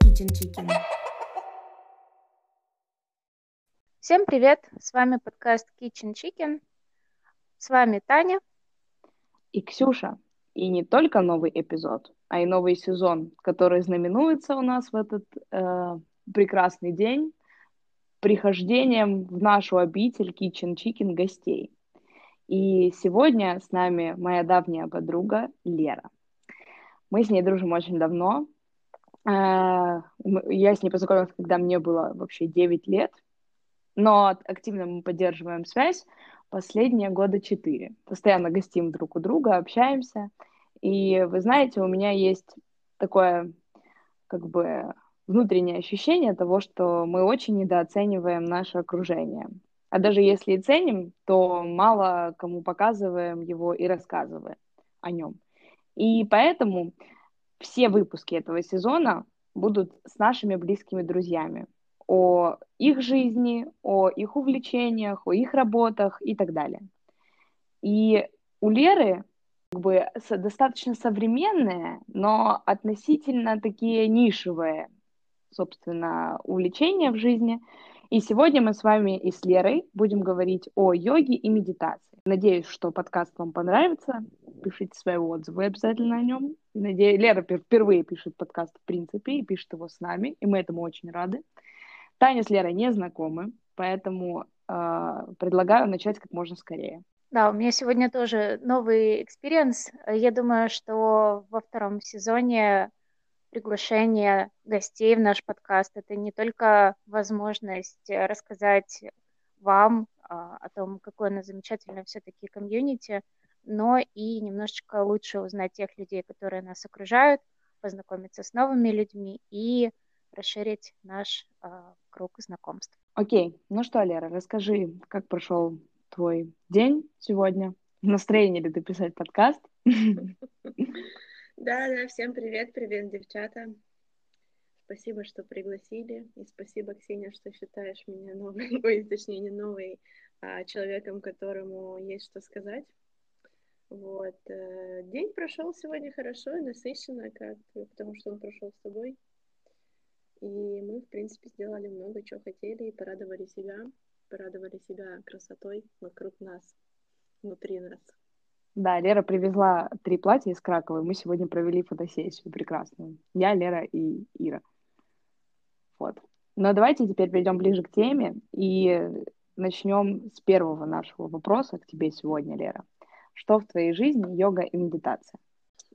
Kitchen Chicken. Всем привет! С вами подкаст Kitchen Chicken. С вами Таня. И Ксюша. И не только новый эпизод, а и новый сезон, который знаменуется у нас в этот э, прекрасный день прихождением в нашу обитель Kitchen Chicken гостей. И сегодня с нами моя давняя подруга Лера. Мы с ней дружим очень давно. Э, я с ней познакомилась, когда мне было вообще 9 лет, но активно мы поддерживаем связь последние года 4. Постоянно гостим друг у друга, общаемся. И вы знаете, у меня есть такое как бы внутреннее ощущение того, что мы очень недооцениваем наше окружение. А даже если и ценим, то мало кому показываем его и рассказываем о нем. И поэтому все выпуски этого сезона будут с нашими близкими друзьями. О их жизни, о их увлечениях, о их работах и так далее. И у Леры как бы достаточно современные, но относительно такие нишевые, собственно, увлечения в жизни – и сегодня мы с вами и с Лерой будем говорить о йоге и медитации. Надеюсь, что подкаст вам понравится. Пишите свои отзывы обязательно о нем. Надеюсь, Лера впервые пишет подкаст в принципе и пишет его с нами, и мы этому очень рады. Таня с Лерой не знакомы, поэтому э, предлагаю начать как можно скорее. Да, у меня сегодня тоже новый experience. Я думаю, что во втором сезоне приглашение гостей в наш подкаст. Это не только возможность рассказать вам а, о том, какое оно замечательное все-таки community, но и немножечко лучше узнать тех людей, которые нас окружают, познакомиться с новыми людьми и расширить наш а, круг знакомств. Окей, okay. ну что, Лера, расскажи, как прошел твой день сегодня? В настроении ли ты писать подкаст? Да, да, всем привет, привет, девчата. Спасибо, что пригласили, и спасибо, Ксения, что считаешь меня новой, ой, точнее, не новой, а человеком, которому есть что сказать. Вот. Э, день прошел сегодня хорошо и насыщенно, как, потому что он прошел с тобой. И мы, в принципе, сделали много, чего хотели, и порадовали себя, порадовали себя красотой вокруг нас, внутри нас. Да, Лера привезла три платья из Кракова, и мы сегодня провели фотосессию прекрасную. Я, Лера и Ира. Вот. Но давайте теперь перейдем ближе к теме и начнем с первого нашего вопроса к тебе сегодня, Лера. Что в твоей жизни йога и медитация?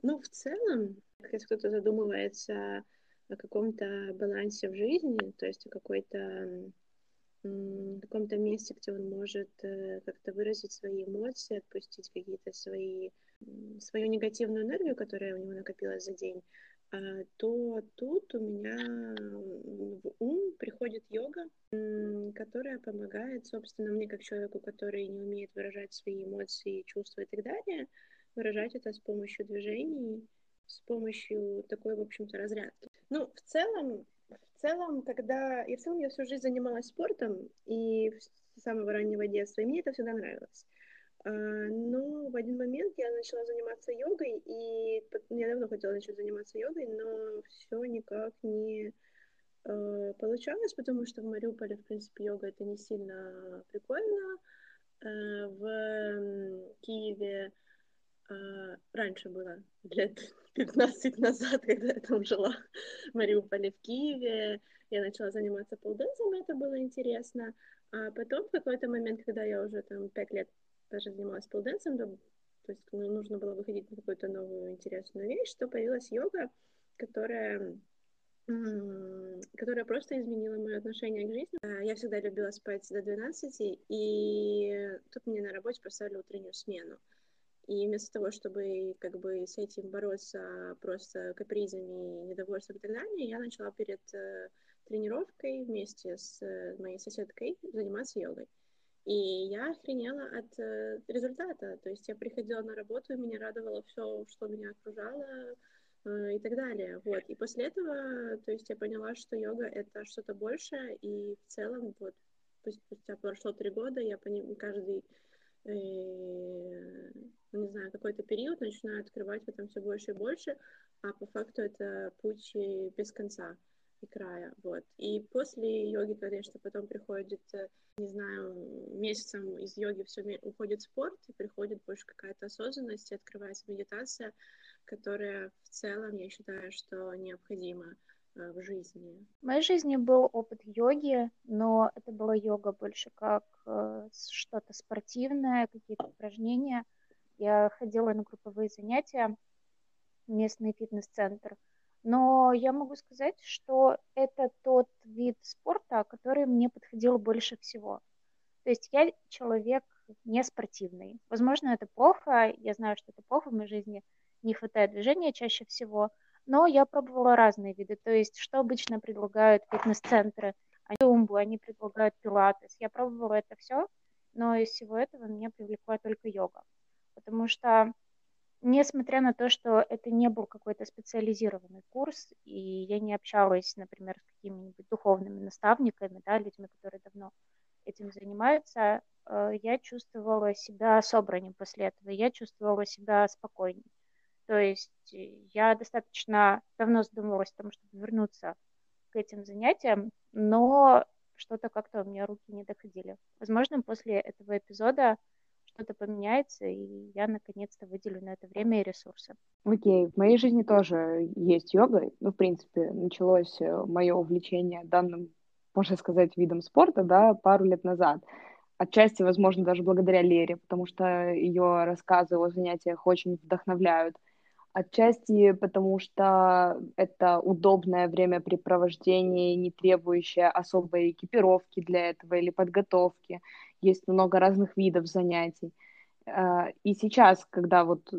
Ну, в целом, если кто-то задумывается о каком-то балансе в жизни, то есть о какой-то каком-то месте, где он может э, как-то выразить свои эмоции, отпустить какие-то свои, свою негативную энергию, которая у него накопилась за день, то тут у меня в ум приходит йога, которая помогает, собственно, мне как человеку, который не умеет выражать свои эмоции, чувства и так далее, выражать это с помощью движений, с помощью такой, в общем-то, разрядки. Ну, в целом, в целом, когда... И в целом я всю жизнь занималась спортом, и с самого раннего детства, и мне это всегда нравилось. А, но в один момент я начала заниматься йогой, и я давно хотела начать заниматься йогой, но все никак не э, получалось, потому что в Мариуполе, в принципе, йога это не сильно прикольно. Э, в Киеве раньше было, лет 15 назад, когда я там жила в Мариуполе, в Киеве, я начала заниматься полденсом, это было интересно. А потом в какой-то момент, когда я уже там 5 лет даже занималась полденсом, то, есть ну, нужно было выходить на какую-то новую интересную вещь, то появилась йога, которая которая просто изменила мое отношение к жизни. А, я всегда любила спать до 12, и тут мне на работе поставили утреннюю смену. И вместо того, чтобы как бы с этим бороться просто капризами, недовольством и так далее, я начала перед э, тренировкой вместе с э, моей соседкой заниматься йогой. И я охренела от э, результата. То есть я приходила на работу, и меня радовало все, что меня окружало э, и так далее. Вот. И после этого, то есть я поняла, что йога — это что-то большее, и в целом, вот, спустя прошло три года, я пони- каждый и, ну, не знаю, какой-то период начинаю открывать в этом все больше и больше, а по факту это путь без конца и края, вот. И после йоги, конечно, потом приходит, э, не знаю, месяцем из йоги все уходит спорт, и приходит больше какая-то осознанность, и открывается медитация, которая в целом, я считаю, что необходима э, в жизни. В моей жизни был опыт йоги, но это была йога больше как э, что-то спортивное, какие-то упражнения. Я ходила на групповые занятия, местный фитнес-центр. Но я могу сказать, что это тот вид спорта, который мне подходил больше всего. То есть я человек не спортивный. Возможно, это плохо, я знаю, что это плохо в моей жизни, не хватает движения чаще всего, но я пробовала разные виды. То есть, что обычно предлагают фитнес-центры, они умбу, они предлагают пилатес. Я пробовала это все, но из всего этого меня привлекла только йога. Потому что несмотря на то, что это не был какой-то специализированный курс, и я не общалась, например, с какими-нибудь духовными наставниками, да, людьми, которые давно этим занимаются, э, я чувствовала себя собраннее после этого, я чувствовала себя спокойнее. То есть я достаточно давно задумывалась о том, чтобы вернуться к этим занятиям, но что-то как-то у меня руки не доходили. Возможно, после этого эпизода что-то поменяется, и я наконец-то выделю на это время и ресурсы. Окей, okay. в моей жизни тоже есть йога. Ну, в принципе, началось э, мое увлечение данным, можно сказать, видом спорта, да, пару лет назад. Отчасти, возможно, даже благодаря Лере, потому что ее рассказы о занятиях очень вдохновляют. Отчасти потому, что это удобное времяпрепровождение, не требующее особой экипировки для этого или подготовки есть много разных видов занятий. А, и сейчас, когда вот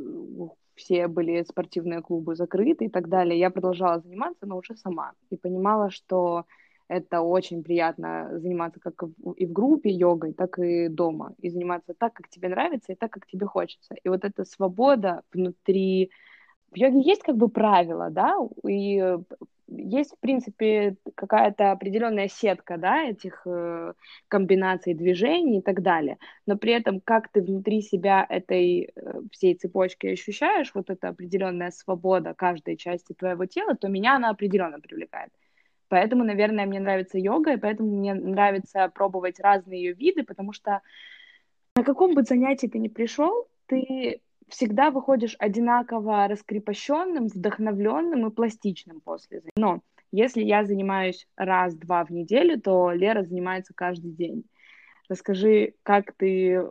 все были спортивные клубы закрыты и так далее, я продолжала заниматься, но уже сама. И понимала, что это очень приятно заниматься как и в группе йогой, так и дома. И заниматься так, как тебе нравится, и так, как тебе хочется. И вот эта свобода внутри... В йоге есть как бы правила, да, и есть, в принципе, какая-то определенная сетка, да, этих э, комбинаций движений и так далее, но при этом как ты внутри себя этой э, всей цепочки ощущаешь, вот эта определенная свобода каждой части твоего тела, то меня она определенно привлекает. Поэтому, наверное, мне нравится йога, и поэтому мне нравится пробовать разные ее виды, потому что на каком бы занятии ты ни пришел, ты всегда выходишь одинаково раскрепощенным, вдохновленным и пластичным после. Но если я занимаюсь раз-два в неделю, то Лера занимается каждый день. Расскажи, как ты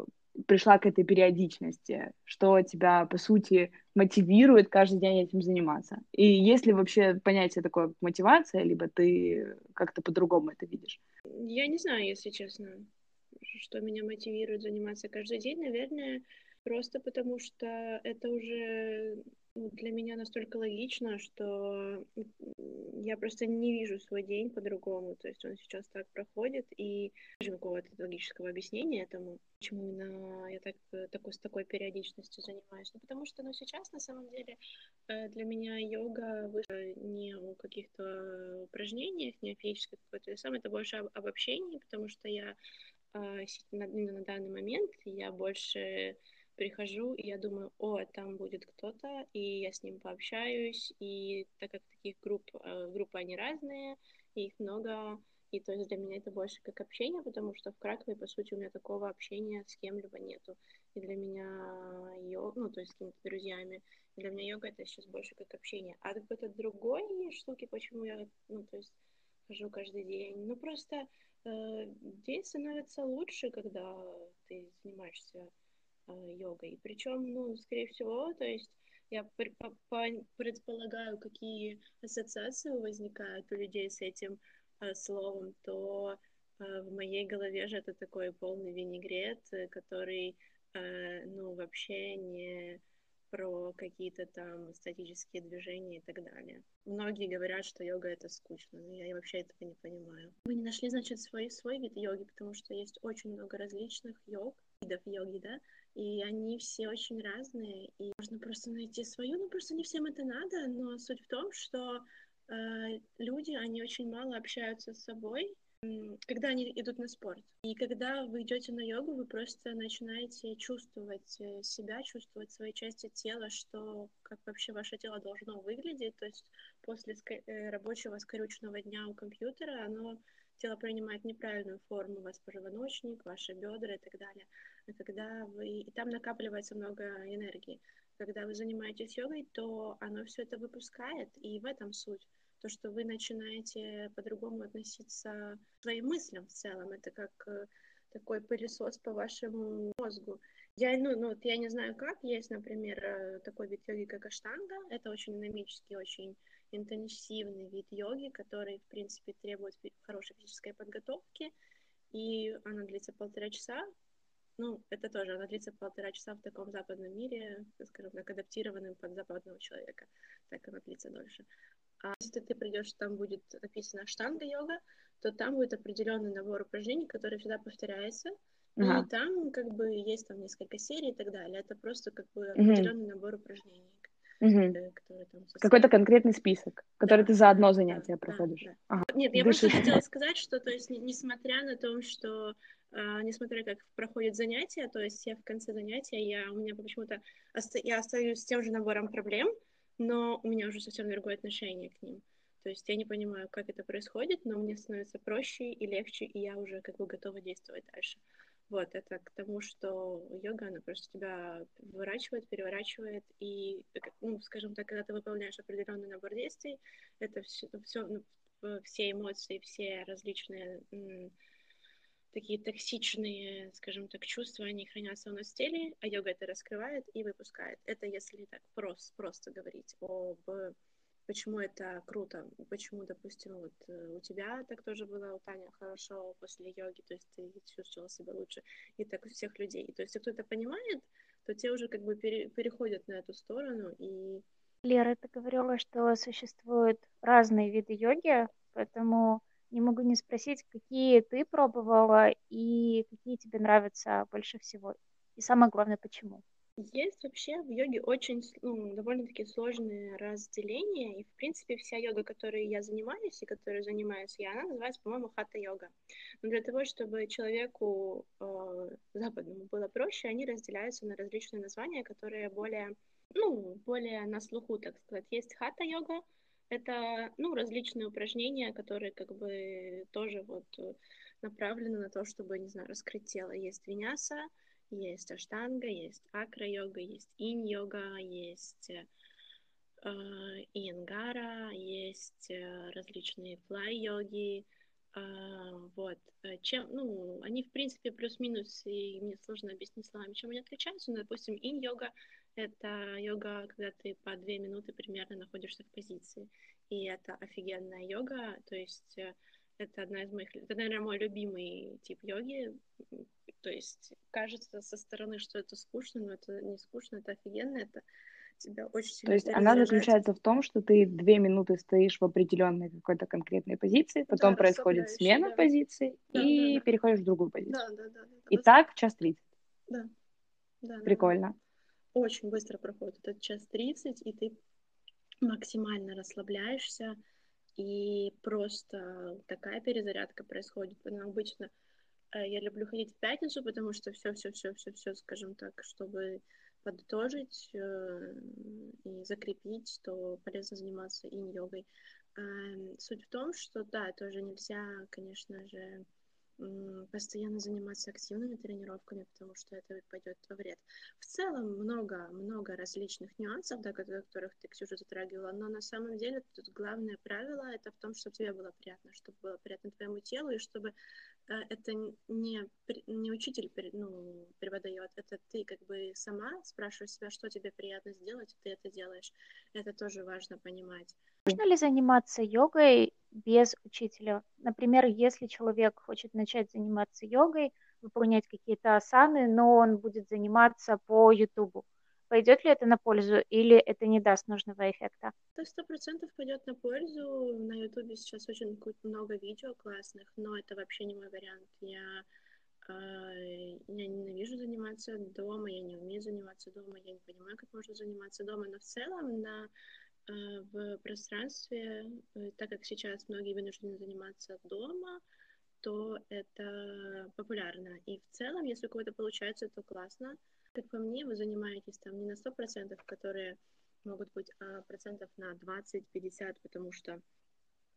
пришла к этой периодичности, что тебя, по сути, мотивирует каждый день этим заниматься. И есть ли вообще понятие такое, как мотивация, либо ты как-то по-другому это видишь? Я не знаю, если честно, что меня мотивирует заниматься каждый день. Наверное, Просто потому что это уже ну, для меня настолько логично, что я просто не вижу свой день по-другому. То есть он сейчас так проходит, и не какого-то логического объяснения этому, почему именно я так, такой, с такой периодичностью занимаюсь. Ну, потому что ну, сейчас, на самом деле, э, для меня йога вышла не о каких-то упражнениях, не о физической какой-то весам, это больше об, об общении, потому что я э, на, на данный момент я больше прихожу, и я думаю, о, там будет кто-то, и я с ним пообщаюсь, и так как таких групп, э, группы они разные, и их много, и то есть для меня это больше как общение, потому что в Кракове, по сути, у меня такого общения с кем-либо нету. И для меня йога, ну, то есть с какими-то друзьями, для меня йога это сейчас больше как общение. А какой-то другой штуки, почему я, ну, то есть хожу каждый день, ну, просто э, день становится лучше, когда ты занимаешься йогой. Причем, ну, скорее всего, то есть я предполагаю, какие ассоциации возникают у людей с этим э, словом, то э, в моей голове же это такой полный винегрет, который, э, ну, вообще не про какие-то там статические движения и так далее. Многие говорят, что йога это скучно, но я вообще этого не понимаю. Вы не нашли, значит, свой, свой вид йоги, потому что есть очень много различных йог, видов йоги, да, и они все очень разные, и можно просто найти свою, ну просто не всем это надо, но суть в том, что э, люди, они очень мало общаются с собой, когда они идут на спорт. И когда вы идете на йогу, вы просто начинаете чувствовать э, себя, чувствовать свои части тела, что как вообще ваше тело должно выглядеть. То есть после э, рабочего скорючного дня у компьютера оно тело принимает неправильную форму, у вас позвоночник, ваши бедра и так далее. А когда вы... И там накапливается много энергии. Когда вы занимаетесь йогой, то оно все это выпускает, и в этом суть то, что вы начинаете по-другому относиться к своим мыслям в целом. Это как э, такой пылесос по вашему мозгу. Я, ну, ну, вот я не знаю как, есть, например, э, такой вид йоги, как аштанга. Это очень динамический, очень интенсивный вид йоги, который, в принципе, требует хорошей физической подготовки, и она длится полтора часа. Ну, это тоже, она длится полтора часа в таком западном мире, скажем так, адаптированным под западного человека. Так она длится дольше. А если ты придешь, там будет написано штанга йога, то там будет определенный набор упражнений, который всегда повторяется. Ага. И там как бы есть там несколько серий и так далее. Это просто как бы определенный угу. набор упражнений. Угу. Какой-то конкретный список, который да, ты за одно занятие да, проходишь. Да, да. Ага. Нет, я Дышишь. просто хотела сказать, что то есть несмотря на то, что Uh, несмотря как проходит занятия, то есть я в конце занятия, я у меня почему-то оста- я остаюсь с тем же набором проблем, но у меня уже совсем другое отношение к ним. То есть я не понимаю, как это происходит, но мне становится проще и легче, и я уже как бы готова действовать дальше. Вот, это к тому, что йога, она просто тебя выворачивает, переворачивает, и, ну, скажем так, когда ты выполняешь определенный набор действий, это все, все ну, все эмоции, все различные такие токсичные, скажем так, чувства, они хранятся у нас в теле, а йога это раскрывает и выпускает. Это если так просто, просто говорить об почему это круто, почему, допустим, вот э, у тебя так тоже было, у Таня, хорошо после йоги, то есть ты чувствовала себя лучше, и так у всех людей. То есть, если кто это понимает, то те уже как бы пере, переходят на эту сторону и... Лера, ты говорила, что существуют разные виды йоги, поэтому не могу не спросить, какие ты пробовала и какие тебе нравятся больше всего. И самое главное, почему. Есть вообще в йоге очень ну, довольно-таки сложные разделения, и в принципе вся йога, которой я занимаюсь и которой занимаюсь я, она называется, по-моему, хата-йога. Но для того, чтобы человеку э, западному было проще, они разделяются на различные названия, которые более, ну, более на слуху, так сказать. Есть хата-йога, это, ну, различные упражнения, которые как бы тоже вот э, направлены на то, чтобы, не знаю, раскрыть тело. Есть виняса, есть аштанга, есть акра-йога, есть инь-йога, есть э, иенгара, есть э, различные флай-йоги, э, вот. Э, чем, ну, они, в принципе, плюс-минус, и мне сложно объяснить словами, чем они отличаются. Но, допустим, инь-йога это йога, когда ты по две минуты примерно находишься в позиции. И это офигенная йога, то есть э, это одна из моих... Это, наверное, мой любимый тип йоги. То есть кажется со стороны, что это скучно, но это не скучно, это офигенно, это тебя очень сильно То есть она заключается в том, что ты две минуты стоишь в определенной какой-то конкретной позиции, потом да, происходит смена да. позиций, да, и да, да. переходишь в другую позицию. Да, да, да. да. И так час тридцать. Да. да. Прикольно. Да очень быстро проходит этот час 30, и ты максимально расслабляешься, и просто такая перезарядка происходит. Но обычно э, я люблю ходить в пятницу, потому что все, все, все, все, все, скажем так, чтобы подытожить э, и закрепить, что полезно заниматься инь-йогой. Эм, суть в том, что да, тоже нельзя, конечно же, постоянно заниматься активными тренировками, потому что это пойдет во вред. В целом много-много различных нюансов, да, которых ты, Ксюша, затрагивала, но на самом деле тут главное правило это в том, чтобы тебе было приятно, чтобы было приятно твоему телу, и чтобы э, это не, не учитель ну, преподает, это ты как бы сама спрашиваешь себя, что тебе приятно сделать, ты это делаешь. Это тоже важно понимать. Можно ли заниматься йогой без учителя? Например, если человек хочет начать заниматься йогой, выполнять какие-то асаны, но он будет заниматься по Ютубу, пойдет ли это на пользу или это не даст нужного эффекта? Это сто процентов пойдет на пользу. На Ютубе сейчас очень много видео классных, но это вообще не мой вариант. Я, э, я ненавижу заниматься дома, я не умею заниматься дома, я не понимаю, как можно заниматься дома, но в целом на в пространстве, э, так как сейчас многие вынуждены заниматься дома, то это популярно. И в целом, если у кого-то получается, то классно. Как по мне, вы занимаетесь там не на 100%, которые могут быть а процентов на 20-50, потому что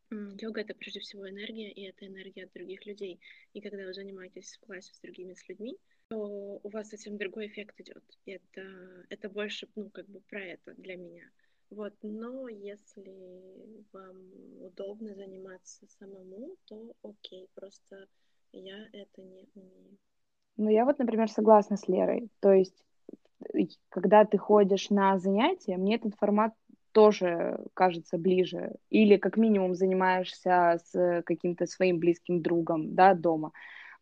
Йога — это прежде всего энергия, и это энергия от других людей. И когда вы занимаетесь в классе с другими с людьми, то у вас совсем другой эффект идет. Это, это больше, ну, как бы про это для меня. Вот, но если вам удобно заниматься самому, то окей, просто я это не умею. Ну, я вот, например, согласна с Лерой. То есть, когда ты ходишь на занятия, мне этот формат тоже кажется ближе. Или как минимум занимаешься с каким-то своим близким другом, да, дома.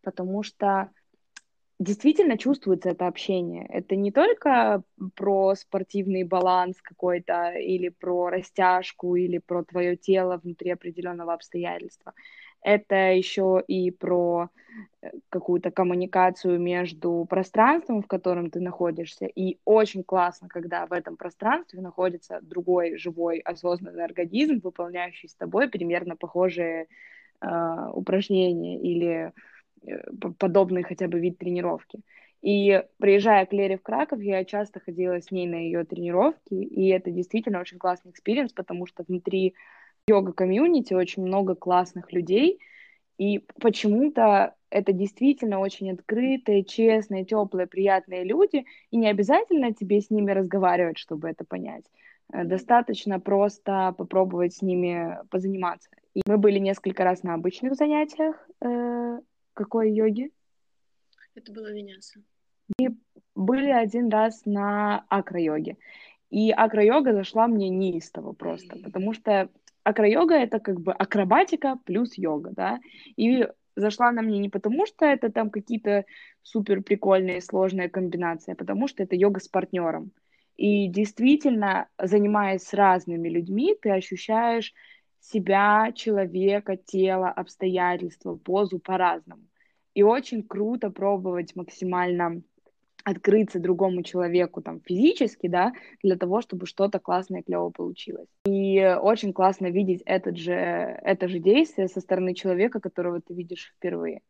Потому что действительно чувствуется это общение. Это не только про спортивный баланс какой-то, или про растяжку, или про твое тело внутри определенного обстоятельства. Это еще и про э, какую-то коммуникацию между пространством, в котором ты находишься. И очень классно, когда в этом пространстве находится другой живой осознанный организм, выполняющий с тобой примерно похожие э, упражнения или Э, подобный хотя бы вид тренировки. И приезжая к Лере в Краков, я часто ходила с ней на ее тренировки, и это действительно очень классный experience, потому что внутри йога- community очень много классных людей, и почему-то это действительно очень открытые, честные, теплые, приятные люди, и не обязательно тебе с ними разговаривать, чтобы это понять. Э, достаточно просто попробовать с ними позаниматься. И мы были несколько раз на обычных занятиях э, какой йоги? Это было виняса. И были один раз на акро-йоге. И акро-йога зашла мне неистово просто, потому что акро-йога — это как бы акробатика плюс йога, да, и зашла на мне не потому, что это там какие-то супер прикольные сложные комбинации, а потому что это йога с партнером. И действительно, занимаясь с разными людьми, ты ощущаешь себя, человека, тело, обстоятельства, позу по-разному. И очень круто пробовать максимально открыться другому человеку там физически, да, для того, чтобы что-то классное, клево получилось. И очень классно видеть этот же, это же действие со стороны человека, которого ты видишь впервые.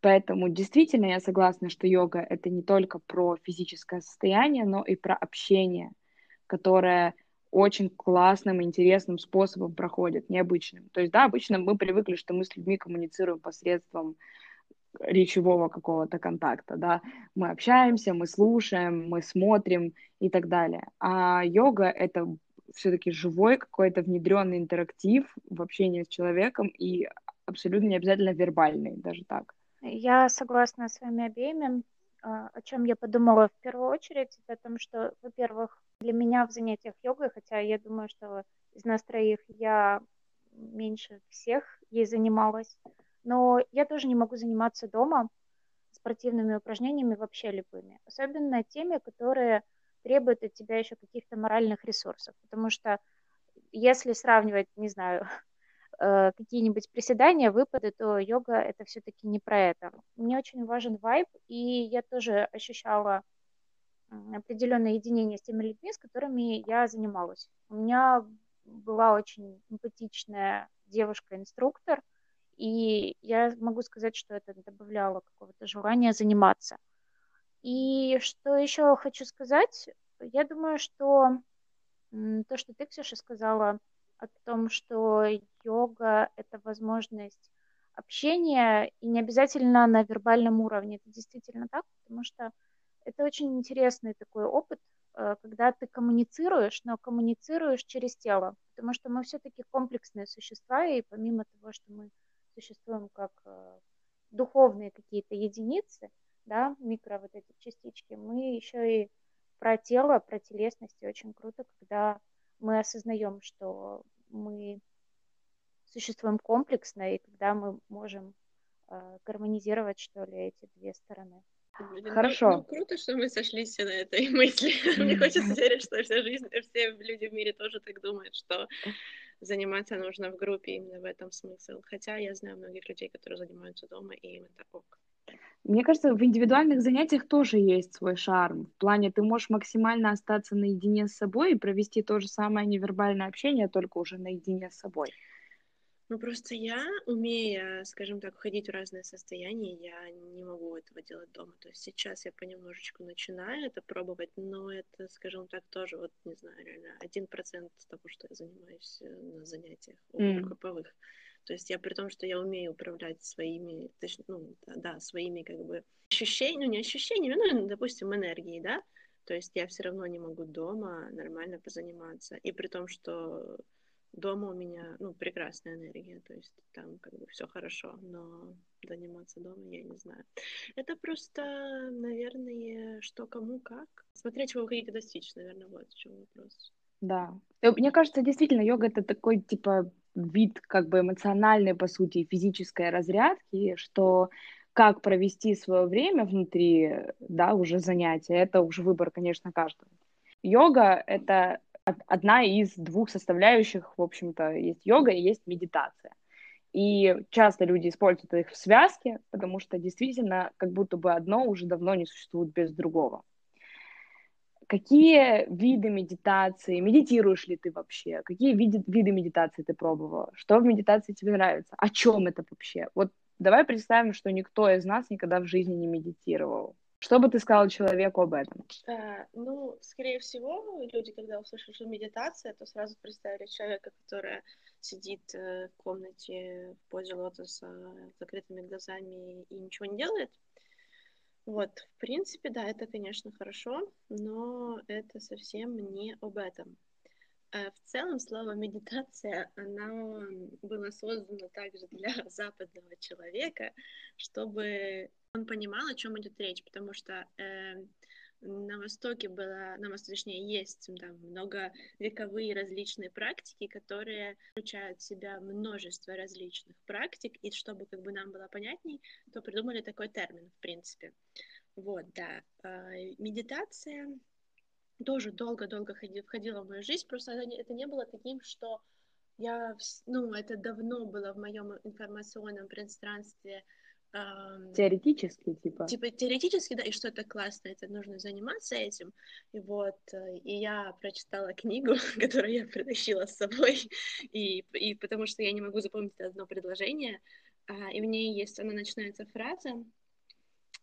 Поэтому действительно я согласна, что йога — это не только про физическое состояние, но и про общение, которое очень классным, интересным способом проходит, необычным. То есть, да, обычно мы привыкли, что мы с людьми коммуницируем посредством речевого какого-то контакта, да, мы общаемся, мы слушаем, мы смотрим и так далее. А йога — это все-таки живой какой-то внедренный интерактив в общении с человеком и абсолютно не обязательно вербальный, даже так. Я согласна с вами обеими. А, о чем я подумала в первую очередь, это о том, что, во-первых, для меня в занятиях йогой, хотя я думаю, что из нас троих я меньше всех ей занималась, но я тоже не могу заниматься дома спортивными упражнениями вообще любыми. Особенно теми, которые требуют от тебя еще каких-то моральных ресурсов. Потому что если сравнивать, не знаю, э, какие-нибудь приседания, выпады, то йога это все-таки не про это. Мне очень важен вайб, и я тоже ощущала определенное единение с теми людьми, с которыми я занималась. У меня была очень эмпатичная девушка-инструктор, и я могу сказать, что это добавляло какого-то желания заниматься. И что еще хочу сказать, я думаю, что то, что ты, Ксюша, сказала о том, что йога — это возможность общения, и не обязательно на вербальном уровне. Это действительно так, потому что это очень интересный такой опыт, э, когда ты коммуницируешь, но коммуницируешь через тело, потому что мы все-таки комплексные существа, и помимо того, что мы существуем как э, духовные какие-то единицы, да, микро вот эти частички, мы еще и про тело, про телесность, и очень круто, когда мы осознаем, что мы существуем комплексно, и когда мы можем э, гармонизировать, что ли, эти две стороны. Блин, Хорошо. Ну, ну, круто, что мы сошлись на этой мысли. Мне хочется верить, что вся жизнь, все люди в мире тоже так думают, что заниматься нужно в группе, именно в этом смысл. Хотя я знаю многих людей, которые занимаются дома, и им это ок. Мне кажется, в индивидуальных занятиях тоже есть свой шарм. В плане ты можешь максимально остаться наедине с собой и провести то же самое невербальное общение, только уже наедине с собой. Ну, просто я, умея, скажем так, входить в разные состояния, я не могу этого делать дома. То есть сейчас я понемножечку начинаю это пробовать, но это, скажем так, тоже, вот, не знаю, реально, один процент того, что я занимаюсь э, на занятиях mm. групповых. То есть я при том, что я умею управлять своими, точнее, ну, да, своими, как бы, ощущениями, ну, не ощущениями, ну, допустим, энергией, да, то есть я все равно не могу дома нормально позаниматься. И при том, что дома у меня, ну, прекрасная энергия, то есть там как бы все хорошо, но заниматься дома я не знаю. Это просто, наверное, что кому как. Смотреть, чего вы хотите достичь, наверное, вот в чем вопрос. Да. Э, мне кажется, действительно, йога это такой, типа, вид как бы эмоциональной, по сути, физической разрядки, что как провести свое время внутри, да, уже занятия, это уже выбор, конечно, каждого. Йога — это одна из двух составляющих, в общем-то, есть йога и есть медитация. И часто люди используют их в связке, потому что действительно как будто бы одно уже давно не существует без другого. Какие виды медитации, медитируешь ли ты вообще? Какие виды, виды медитации ты пробовала? Что в медитации тебе нравится? О чем это вообще? Вот давай представим, что никто из нас никогда в жизни не медитировал. Что бы ты сказал человеку об этом? А, ну, скорее всего, люди, когда услышат, что медитация, то сразу представили человека, который сидит э, в комнате в позе лотоса с закрытыми глазами и ничего не делает. Вот, в принципе, да, это, конечно, хорошо, но это совсем не об этом. А в целом слово медитация, она была создана также для западного человека, чтобы он понимал, о чем идет речь, потому что э, на Востоке было, на Востоке, точнее, есть там многовековые различные практики, которые включают в себя множество различных практик, и чтобы как бы нам было понятней, то придумали такой термин, в принципе. Вот, да. Э, медитация тоже долго-долго входила в мою жизнь, просто это не было таким, что я, ну, это давно было в моем информационном пространстве, Теоретически, типа. Типа теоретически, да, и что это классно, это нужно заниматься этим. И вот, э, и я прочитала книгу, которую я притащила с собой, и, и потому что я не могу запомнить одно предложение, а, и в ней есть, она начинается фраза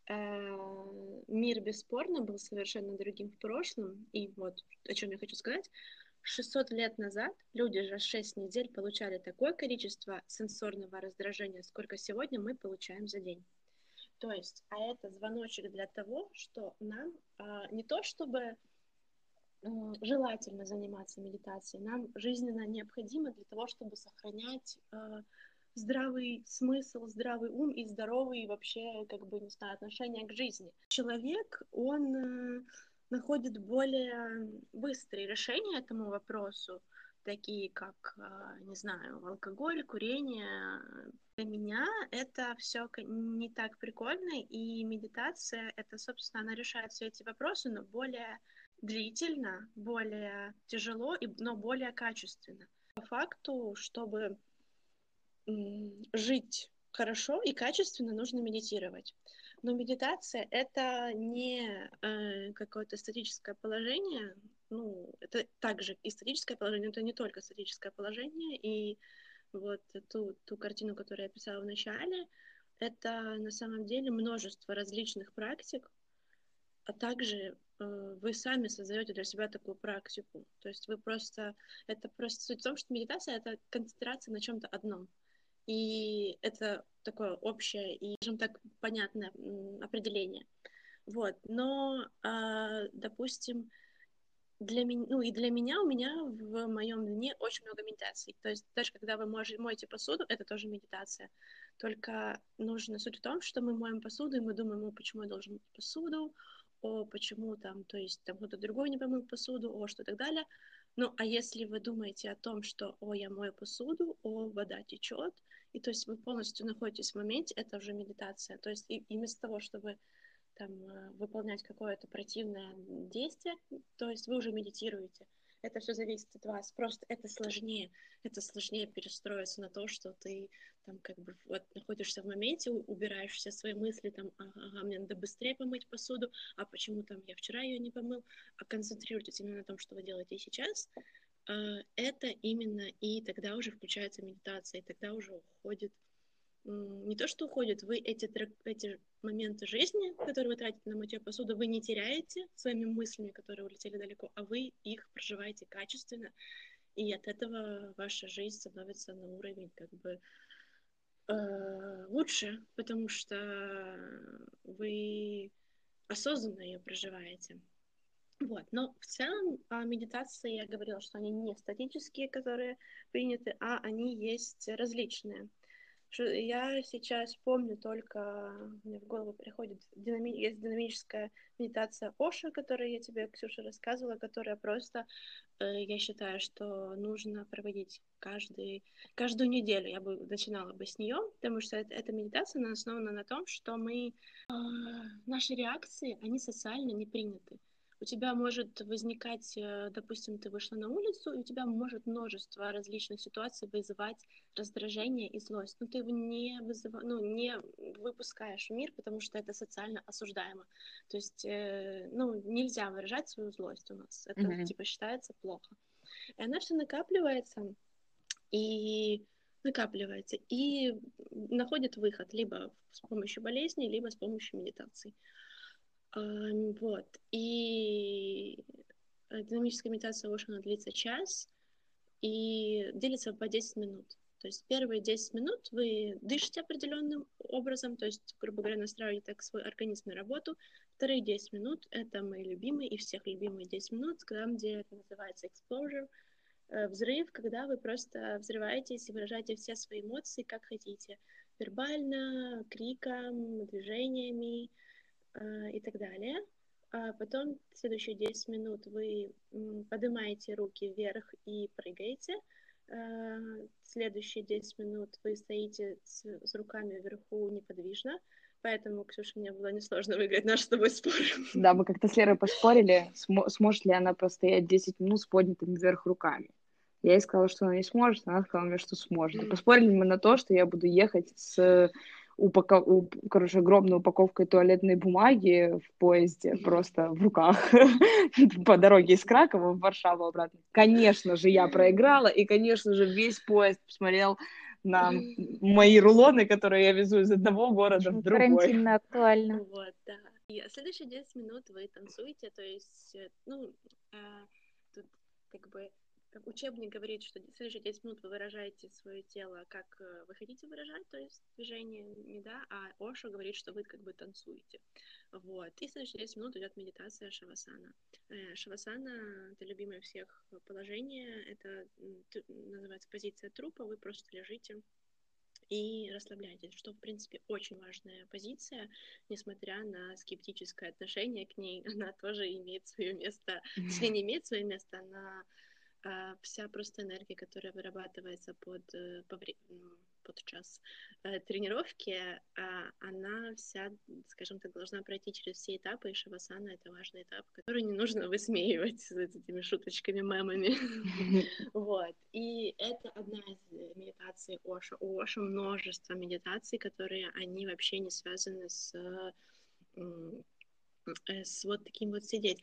а, «Мир бесспорно был совершенно другим в прошлом», и вот о чем я хочу сказать, 600 лет назад люди за 6 недель получали такое количество сенсорного раздражения, сколько сегодня мы получаем за день. То есть, а это звоночек для того, что нам а, не то чтобы желательно заниматься медитацией, нам жизненно необходимо для того, чтобы сохранять а, здравый смысл, здравый ум и здоровый вообще, как бы, не знаю, отношение к жизни. Человек, он э, находит более быстрые решения этому вопросу, такие как, а, не знаю, алкоголь, курение. Для меня это все не так прикольно, и медитация, это, собственно, она решает все эти вопросы, но более длительно, более тяжело, но более качественно. По факту, чтобы жить хорошо и качественно, нужно медитировать. Но медитация — это не э, какое-то статическое положение, ну, это также и статическое положение, это не только статическое положение, и вот ту, ту картину, которую я писала в начале, это на самом деле множество различных практик, а также э, вы сами создаете для себя такую практику. То есть вы просто... Это просто суть в том, что медитация — это концентрация на чем то одном. И это такое общее и, скажем так, понятное определение. Вот. Но, э, допустим, для меня, ну и для меня, у меня в моем дне очень много медитаций. То есть даже когда вы можете, моете посуду, это тоже медитация. Только нужно суть в том, что мы моем посуду, и мы думаем, о, почему я должен мыть посуду, о, почему там, то есть там кто-то другой не помыл посуду, о, что и так далее. Ну, а если вы думаете о том, что, о, я мою посуду, о, вода течет, и то есть вы полностью находитесь в моменте, это уже медитация. То есть и, и вместо того, чтобы там э, выполнять какое-то противное действие, то есть вы уже медитируете. Это все зависит от вас. Просто это сложнее. Это сложнее перестроиться на то, что ты там как бы вот находишься в моменте, убираешь все свои мысли, там, ага, мне надо быстрее помыть посуду, а почему там я вчера ее не помыл, а концентрируйтесь именно на том, что вы делаете сейчас, это именно и тогда уже включается медитация, и тогда уже уходит не то, что уходит, вы эти, эти моменты жизни, которые вы тратите на мытье посуды, вы не теряете своими мыслями, которые улетели далеко, а вы их проживаете качественно, и от этого ваша жизнь становится на уровень как бы э, лучше, потому что вы осознанно ее проживаете. Вот. Но в целом о медитации я говорила, что они не статические, которые приняты, а они есть различные. Я сейчас помню только, мне в голову приходит, динами... есть динамическая медитация Оша, которую я тебе, Ксюша, рассказывала, которая просто, э, я считаю, что нужно проводить каждый, каждую неделю. Я бы начинала бы с нее, потому что это, эта медитация она основана на том, что мы, э, наши реакции, они социально не приняты у тебя может возникать, э, допустим, ты вышла на улицу, и у тебя может множество различных ситуаций вызывать раздражение и злость. Но ты его не, вызыв... ну, не выпускаешь в мир, потому что это социально осуждаемо. То есть, э, ну, нельзя выражать свою злость у нас. Это, mm-hmm. типа, считается плохо. И она все накапливается, и накапливается, и находит выход либо с помощью болезни, либо с помощью медитации. Вот. И динамическая медитация Ошана длится час и делится по 10 минут. То есть первые 10 минут вы дышите определенным образом, то есть, грубо говоря, настраиваете так свой организм на работу. Вторые 10 минут — это мои любимые и всех любимые 10 минут, там, где это называется exposure, э, взрыв, когда вы просто взрываетесь и выражаете все свои эмоции, как хотите. Вербально, криком, движениями, и так далее. А потом следующие 10 минут вы поднимаете руки вверх и прыгаете. Э, следующие 10 минут вы стоите с, с руками вверху неподвижно. Поэтому, Ксюша, мне было несложно выиграть наш с тобой спор. Да, мы как-то с Лерой поспорили, см- сможет ли она простоять 10 минут с поднятыми вверх руками. Я ей сказала, что она не сможет, она сказала мне, что сможет. И поспорили мы на то, что я буду ехать с упаков... короче, огромной упаковкой туалетной бумаги в поезде, просто в руках по дороге из Кракова в Варшаву обратно. Конечно же, я проиграла, и, конечно же, весь поезд посмотрел на мои рулоны, которые я везу из одного города в другой. Карантинно актуально. Вот, да. И следующие 10 минут вы танцуете, то есть, э, ну, а, тут как бы учебник говорит, что следующие 10 минут вы выражаете свое тело, как э, вы хотите выражать, то есть движениями, да, а Оша говорит, что вы как бы танцуете. Вот. И следующие 10 минут идет медитация Шавасана. Э, шавасана — это любимое всех положение, это называется позиция трупа, вы просто лежите и расслабляйтесь, что, в принципе, очень важная позиция, несмотря на скептическое отношение к ней, она тоже имеет свое место, если не имеет свое место, она вся просто энергия, которая вырабатывается под, э, под час э, тренировки, а, она вся, скажем так, должна пройти через все этапы, и шавасана — это важный этап, который не нужно высмеивать с этими шуточками, мемами. Вот. И это одна из медитаций Оша. У Оша множество медитаций, которые, они вообще не связаны с с вот таким вот сидеть.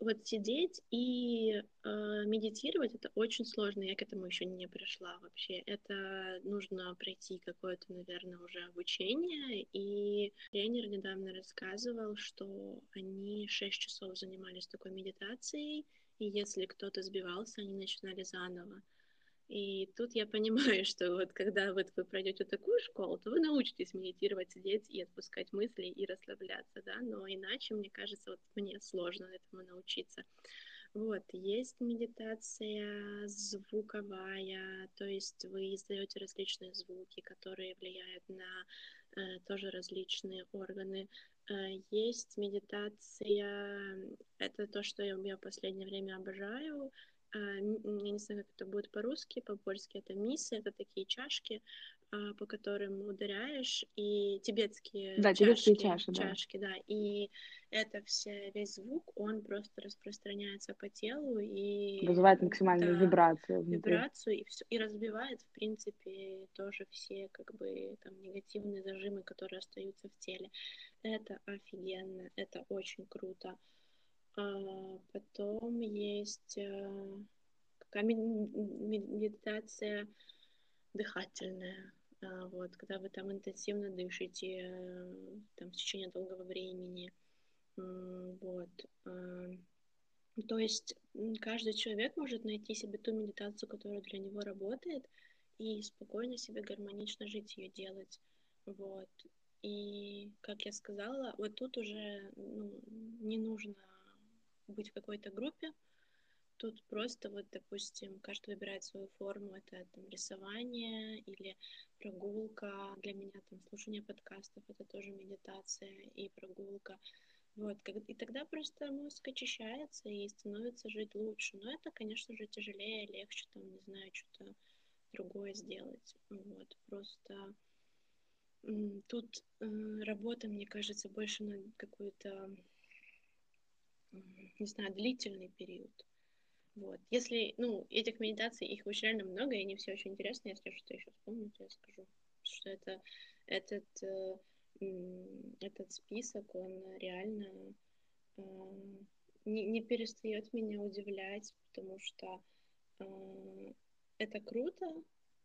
Вот сидеть и э, медитировать это очень сложно. Я к этому еще не пришла вообще. Это нужно пройти какое-то, наверное, уже обучение. И тренер недавно рассказывал, что они 6 часов занимались такой медитацией, и если кто-то сбивался, они начинали заново. И тут я понимаю, что вот когда вот вы пройдете такую школу, то вы научитесь медитировать, сидеть и отпускать мысли и расслабляться, да, но иначе, мне кажется, вот мне сложно этому научиться. Вот, есть медитация звуковая, то есть вы издаете различные звуки, которые влияют на э, тоже различные органы. Э, есть медитация, это то, что я, я в последнее время обожаю, я не знаю, как это будет по-русски, по-польски это мисы, это такие чашки, а, по которым ударяешь, и тибетские да, чашки, тибетские чаши, чашки, да. да, и это все, весь звук, он просто распространяется по телу и... Вызывает максимальную да, вибрацию. Внутри. Вибрацию, и, все, и разбивает, в принципе, тоже все, как бы, там, негативные зажимы, которые остаются в теле. Это офигенно, это очень круто. А, потом есть... Такая медитация дыхательная, а, вот, когда вы там интенсивно дышите, э, там, в течение долгого времени, вот. А, то есть каждый человек может найти себе ту медитацию, которая для него работает, и спокойно себе гармонично жить ее делать, вот. И, как я сказала, вот тут уже ну, не нужно быть в какой-то группе, Тут просто вот, допустим, каждый выбирает свою форму, это там рисование или прогулка. Для меня там слушание подкастов это тоже медитация и прогулка. Вот, и тогда просто мозг очищается и становится жить лучше. Но это, конечно же, тяжелее, легче, там, не знаю, что-то другое сделать. Вот, просто тут э, работа, мне кажется, больше на какой-то, не знаю, длительный период. Вот. Если, ну, этих медитаций, их очень реально много, и они все очень интересные. Если что-то еще вспомню, то я скажу, что это, этот, э, этот список, он реально э, не, не перестает меня удивлять, потому что э, это круто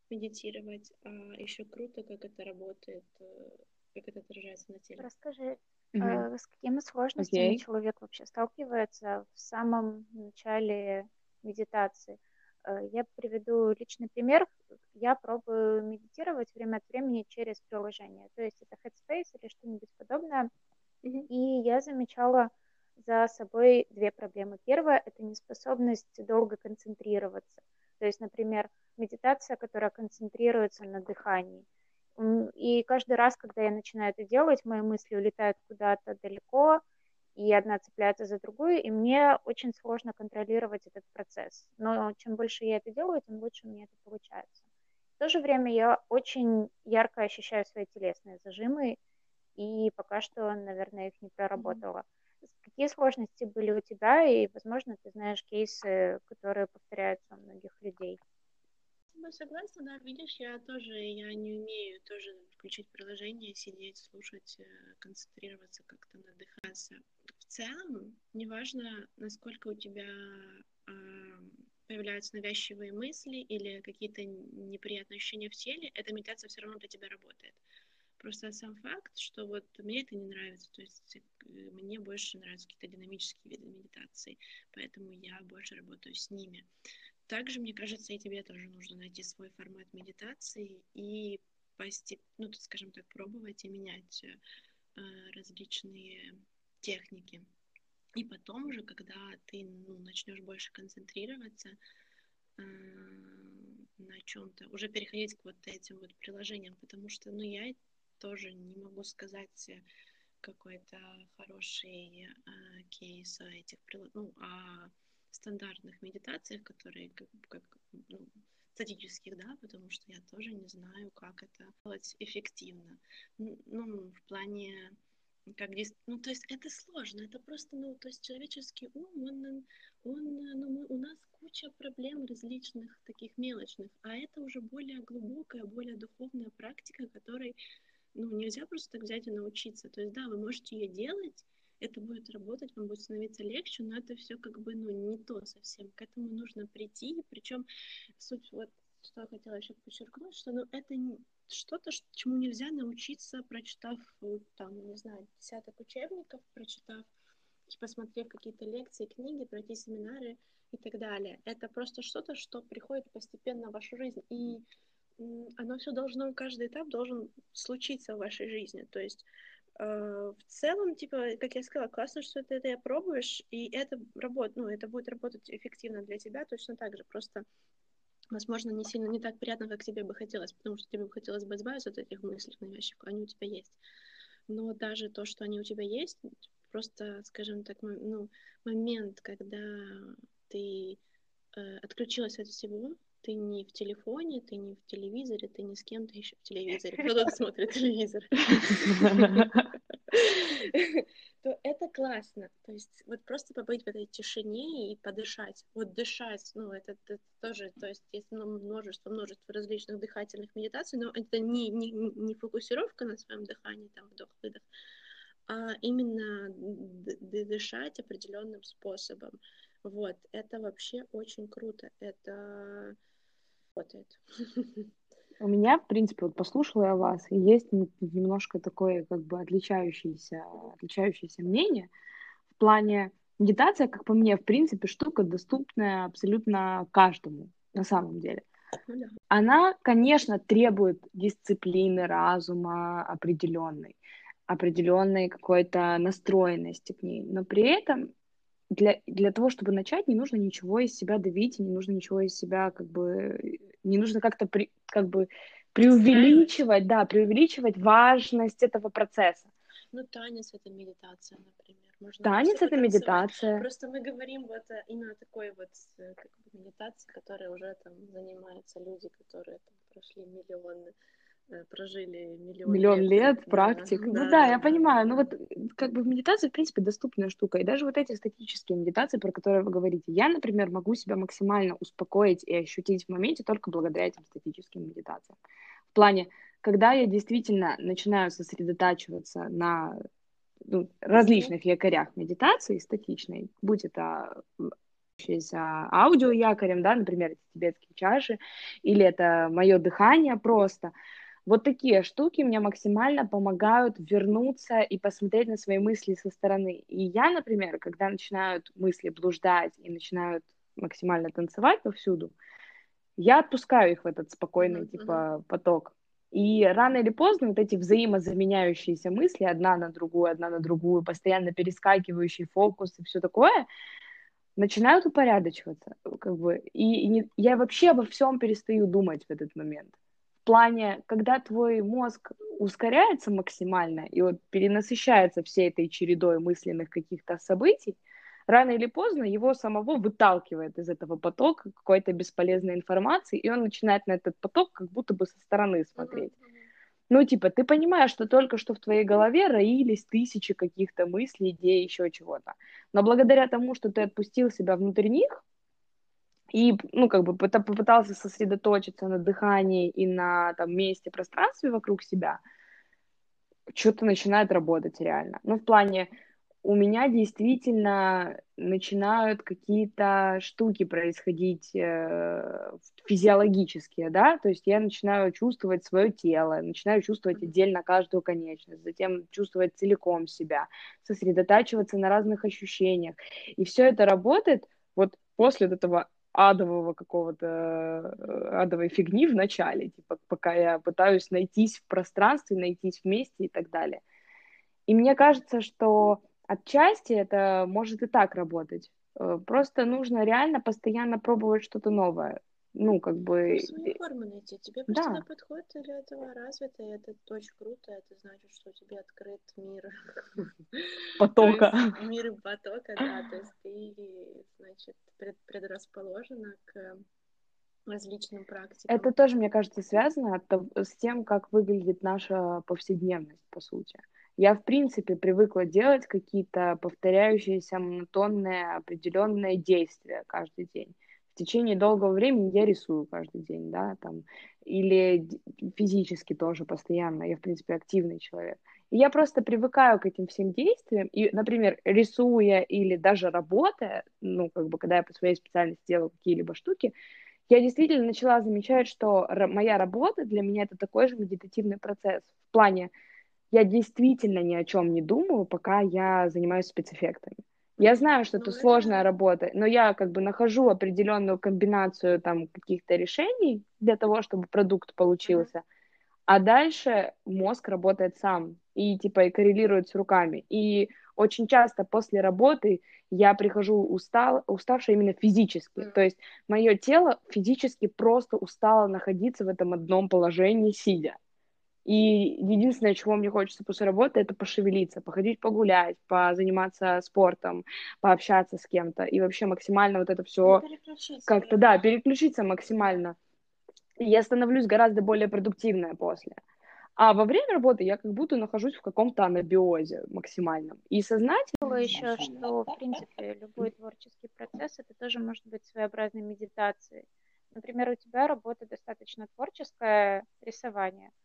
медитировать, а еще круто, как это работает, э, как это отражается на теле. Расскажи, Uh-huh. С какими сложностями okay. человек вообще сталкивается в самом начале медитации. Э, я приведу личный пример. Я пробую медитировать время от времени через приложение. То есть это Headspace или что-нибудь подобное. И я замечала за собой две проблемы. Первая – это неспособность долго концентрироваться. То есть, например, медитация, которая концентрируется на дыхании. И каждый раз, когда я начинаю это делать, мои мысли улетают куда-то далеко, и одна цепляется за другую, и мне очень сложно контролировать этот процесс. Но чем больше я это делаю, тем лучше меня это получается. В то же время я очень ярко ощущаю свои телесные зажимы, и пока что, наверное, их не проработала. Какие сложности были у тебя, и, возможно, ты знаешь кейсы, которые повторяются у многих людей? Тобой согласна, да, видишь, я тоже, я не умею тоже включить приложение, сидеть, слушать, э, концентрироваться, как-то надыхаться. В целом, неважно, насколько у тебя э, появляются навязчивые мысли или какие-то неприятные ощущения в теле, эта медитация все равно для тебя работает. Просто сам факт, что вот мне это не нравится, то есть э, мне больше нравятся какие-то динамические виды медитации, поэтому я больше работаю с ними. Также, мне кажется, и тебе тоже нужно найти свой формат медитации и постепенно, ну, скажем так, пробовать и менять э, различные техники. И потом уже, когда ты ну, начнешь больше концентрироваться э, на чем-то, уже переходить к вот этим вот приложениям, потому что, ну, я тоже не могу сказать какой-то хороший э, кейс этих приложений, ну, а стандартных медитациях, которые как, как ну, статических, да, потому что я тоже не знаю, как это делать эффективно. Ну, в плане как здесь, ну, то есть это сложно, это просто, ну, то есть человеческий ум, он, он ну, мы, у нас куча проблем различных, таких мелочных, а это уже более глубокая, более духовная практика, которой, ну, нельзя просто так взять и научиться. То есть, да, вы можете ее делать, это будет работать, вам будет становиться легче, но это все как бы, ну, не то совсем. К этому нужно прийти, причем суть вот что я хотела еще подчеркнуть, что ну, это что-то, чему нельзя научиться, прочитав, там, не знаю, десяток учебников, прочитав, посмотрев какие-то лекции, книги, пройти семинары и так далее. Это просто что-то, что приходит постепенно в вашу жизнь. И оно все должно, каждый этап должен случиться в вашей жизни. То есть в целом, типа, как я сказала, классно, что ты это пробуешь, и это работает, ну, это будет работать эффективно для тебя точно так же, просто возможно, не сильно, не так приятно, как тебе бы хотелось, потому что тебе бы хотелось бы избавиться от этих мыслей навязчивых, они у тебя есть. Но даже то, что они у тебя есть, просто, скажем так, ну, момент, когда ты э, отключилась от всего, ты не в телефоне, ты не в телевизоре, ты не с кем-то еще в телевизоре. Кто тут смотрит телевизор? То это классно. То есть вот просто побыть в этой тишине и подышать. Вот дышать, ну это, тоже, то есть есть множество, множество различных дыхательных медитаций, но это не, не, не фокусировка на своем дыхании, там вдох-выдох, а именно дышать определенным способом. Вот, это вообще очень круто. Это работает. У меня, в принципе, вот послушала я вас, и есть немножко такое, как бы, отличающееся, отличающееся мнение в плане медитация, как по мне, в принципе, штука доступная абсолютно каждому на самом деле. Ну Она, конечно, требует дисциплины, разума определенной, определенной какой-то настроенности к ней, но при этом для, для того, чтобы начать, не нужно ничего из себя давить, не нужно ничего из себя как бы, не нужно как-то при, как бы преувеличивать, да, преувеличивать важность этого процесса. Ну, танец — это медитация, например. Можно танец — это медитация. Просто мы говорим вот именно такой вот э, как бы, медитации, которой уже там занимаются люди, которые там прошли миллионы прожили миллион, миллион лет, лет практик. Да, ну да, я понимаю. Ну вот как бы медитация, в принципе, доступная штука. И даже вот эти статические медитации, про которые вы говорите, я, например, могу себя максимально успокоить и ощутить в моменте только благодаря этим статическим медитациям. В плане, когда я действительно начинаю сосредотачиваться на ну, различных якорях медитации статичной, будь это аудио якорем, да, например, эти тибетские чаши, или это мое дыхание просто, вот такие штуки мне максимально помогают вернуться и посмотреть на свои мысли со стороны. И я, например, когда начинают мысли блуждать и начинают максимально танцевать повсюду, я отпускаю их в этот спокойный, mm-hmm. типа, поток. И рано или поздно вот эти взаимозаменяющиеся мысли, одна на другую, одна на другую, постоянно перескакивающий фокус и все такое, начинают упорядочиваться, как бы. И, и не, я вообще обо всем перестаю думать в этот момент плане, когда твой мозг ускоряется максимально и вот перенасыщается всей этой чередой мысленных каких-то событий, рано или поздно его самого выталкивает из этого потока какой-то бесполезной информации, и он начинает на этот поток как будто бы со стороны смотреть. Ну, типа, ты понимаешь, что только что в твоей голове роились тысячи каких-то мыслей, идей, еще чего-то. Но благодаря тому, что ты отпустил себя внутрь них, и, ну, как бы попытался сосредоточиться на дыхании и на там месте, пространстве вокруг себя, что-то начинает работать реально. Ну, в плане, у меня действительно начинают какие-то штуки происходить э, физиологические, да, то есть я начинаю чувствовать свое тело, начинаю чувствовать отдельно каждую конечность, затем чувствовать целиком себя, сосредотачиваться на разных ощущениях. И все это работает вот после этого адового какого-то, э, адовой фигни в начале, типа, пока я пытаюсь найтись в пространстве, найтись вместе и так далее. И мне кажется, что отчасти это может и так работать. Э, просто нужно реально постоянно пробовать что-то новое ну, как бы... Свою форму найти. Тебе просто да. подходит для этого развито, и это очень круто. Это значит, что тебе открыт мир... Потока. Мир потока, да. То есть ты, значит, предрасположена к различным практикам. Это тоже, мне кажется, связано с тем, как выглядит наша повседневность, по сути. Я, в принципе, привыкла делать какие-то повторяющиеся монотонные определенные действия каждый день течение долгого времени я рисую каждый день, да, там, или физически тоже постоянно, я, в принципе, активный человек. И я просто привыкаю к этим всем действиям, и, например, рисуя или даже работая, ну, как бы, когда я по своей специальности делаю какие-либо штуки, я действительно начала замечать, что моя работа для меня это такой же медитативный процесс. В плане, я действительно ни о чем не думаю, пока я занимаюсь спецэффектами. Я знаю, что ну, это, это сложная работа, но я как бы нахожу определенную комбинацию там каких-то решений для того, чтобы продукт получился. А дальше мозг работает сам и типа и коррелирует с руками. И очень часто после работы я прихожу устал, уставшая именно физически. Mm. То есть мое тело физически просто устало находиться в этом одном положении, сидя. И единственное, чего мне хочется после работы, это пошевелиться, походить погулять, позаниматься спортом, пообщаться с кем-то. И вообще максимально вот это все ну, как-то, да, переключиться максимально. И я становлюсь гораздо более продуктивная после. А во время работы я как будто нахожусь в каком-то анабиозе максимальном. И сознательно... еще, что, в принципе, любой творческий процесс, это тоже может быть своеобразной медитацией. Например, у тебя работа достаточно творческая, рисование –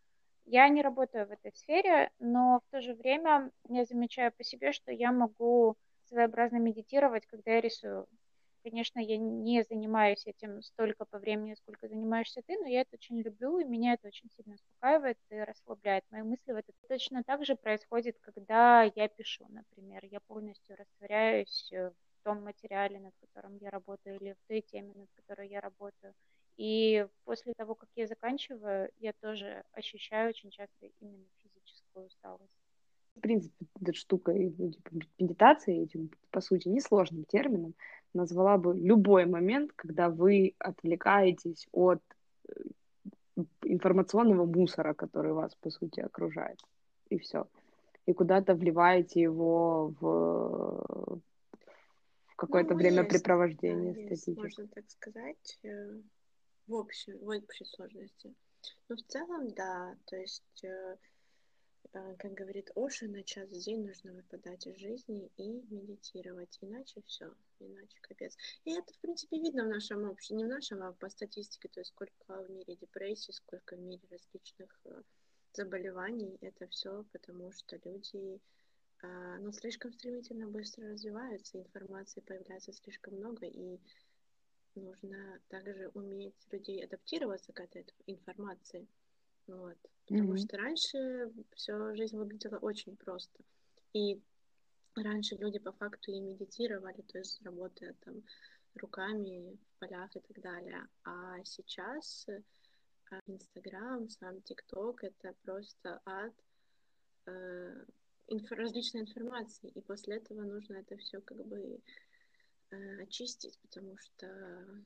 я не работаю в этой сфере, но в то же время я замечаю по себе, что я могу своеобразно медитировать, когда я рисую. конечно, я не занимаюсь этим столько по времени, сколько занимаешься ты, но я это очень люблю, и меня это очень сильно успокаивает и расслабляет. Мои мысли в это точно так же происходит, когда я пишу, например. Я полностью растворяюсь в том материале, над которым я работаю, или в той теме, над которой я работаю. И после того, как я заканчиваю, я тоже ощущаю очень часто именно физическую усталость. В принципе, эта штука ну, типа, медитации, этим, по сути, несложным термином, назвала бы любой момент, когда вы отвлекаетесь от э, информационного мусора, который вас, по сути, окружает. И все. И куда-то вливаете его в, в какое-то ну, времяпрепровождение да, есть, можно так сказать, э, в общей, в общей сложности. Но в целом, да, то есть э, а, как говорит Оша, на час в день нужно выпадать из жизни и медитировать, иначе все, иначе капец. И это, в принципе, видно в нашем обществе, не в нашем, а по статистике, то есть сколько в мире депрессий, сколько в мире различных э, заболеваний, это все потому, что люди а, ну, слишком стремительно быстро развиваются, информации появляется слишком много, и нужно также уметь людей адаптироваться к этой информации. Вот. Потому mm-hmm. что раньше все жизнь выглядела очень просто. И раньше люди по факту и медитировали, то есть работая там руками в полях и так далее. А сейчас а, Инстаграм, сам ТикТок — это просто ад э, инф- различной информации. И после этого нужно это все как бы э, очистить, потому что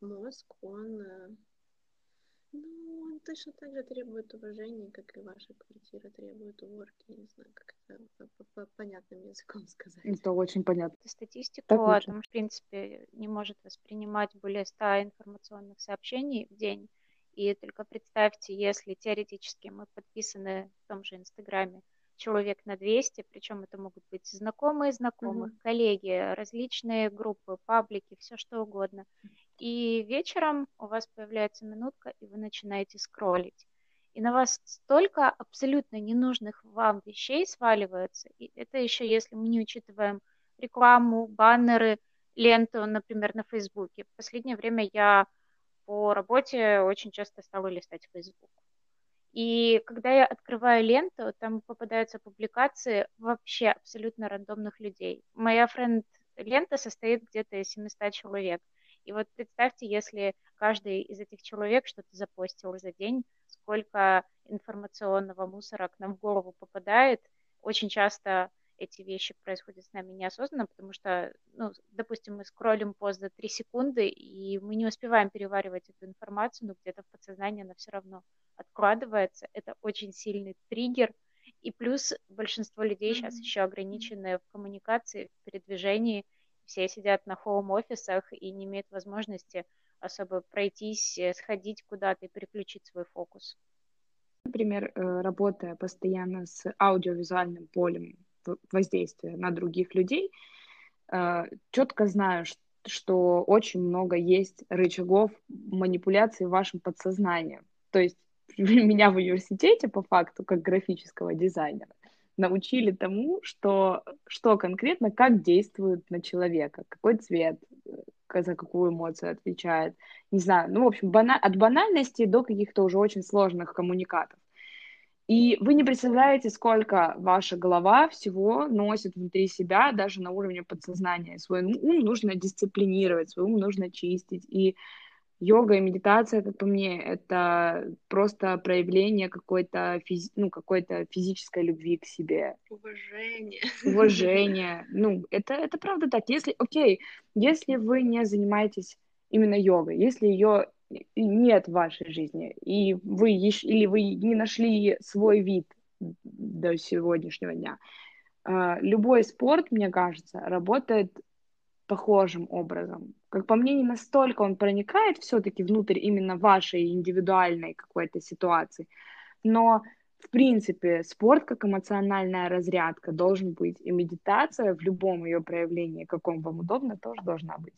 мозг, он э, ну, он точно так же требует уважения, как и ваша квартира требует уборки. Не знаю, как это по понятным языком сказать. Это очень понятно. Статистику так о том, в принципе, не может воспринимать более 100 информационных сообщений в день. И только представьте, если теоретически мы подписаны в том же Инстаграме человек на 200, причем это могут быть знакомые знакомых, mm-hmm. коллеги, различные группы, паблики, все что угодно и вечером у вас появляется минутка, и вы начинаете скроллить. И на вас столько абсолютно ненужных вам вещей сваливается. И это еще если мы не учитываем рекламу, баннеры, ленту, например, на Фейсбуке. В последнее время я по работе очень часто стала листать Facebook. И когда я открываю ленту, там попадаются публикации вообще абсолютно рандомных людей. Моя френд лента состоит где-то из 700 человек. И вот представьте, если каждый из этих человек что-то запостил за день, сколько информационного мусора к нам в голову попадает. Очень часто эти вещи происходят с нами неосознанно, потому что, ну, допустим, мы скроллим пост за 3 секунды, и мы не успеваем переваривать эту информацию, но где-то в подсознании она все равно откладывается. Это очень сильный триггер. И плюс большинство людей mm-hmm. сейчас еще ограничены в коммуникации, в передвижении, все сидят на хоум-офисах и не имеют возможности особо пройтись, э, сходить куда-то и переключить свой фокус. Например, э, работая постоянно с аудиовизуальным полем воздействия на других людей, э, четко знаю, что очень много есть рычагов манипуляции вашим подсознанием. То есть меня в университете, по факту, как графического дизайнера, научили тому, что, что конкретно, как действует на человека, какой цвет, э, за какую эмоцию отвечает. Не знаю, ну, в общем, бана- от банальности до каких-то уже очень сложных коммуникатов. И вы не представляете, сколько ваша голова всего носит внутри себя, даже на уровне подсознания. Свой ум нужно дисциплинировать, свой ум нужно чистить. И йога и медитация, как по мне, это просто проявление какой-то физи... ну, какой-то физической любви к себе. Уважение. Уважение. Ну, это, это правда так. Если, окей, если вы не занимаетесь именно йогой, если ее нет в вашей жизни, и вы или вы не нашли свой вид до сегодняшнего дня, а, любой спорт, мне кажется, работает похожим образом. Как по мне, не настолько он проникает все-таки внутрь именно вашей индивидуальной какой-то ситуации, но в принципе, спорт как эмоциональная разрядка должен быть, и медитация в любом ее проявлении, каком вам удобно, тоже должна быть.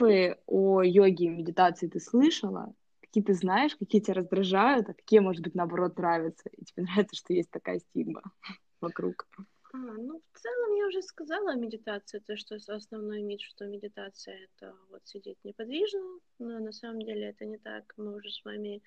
О йоге и медитации ты слышала? Какие ты знаешь, какие тебя раздражают, а какие, может быть, наоборот, нравятся, и тебе нравится, что есть такая стигма вокруг? А, ну, в целом я уже сказала о медитации, то, что основной миф, что медитация — это вот сидеть неподвижно, но на самом деле это не так. Мы уже с вами,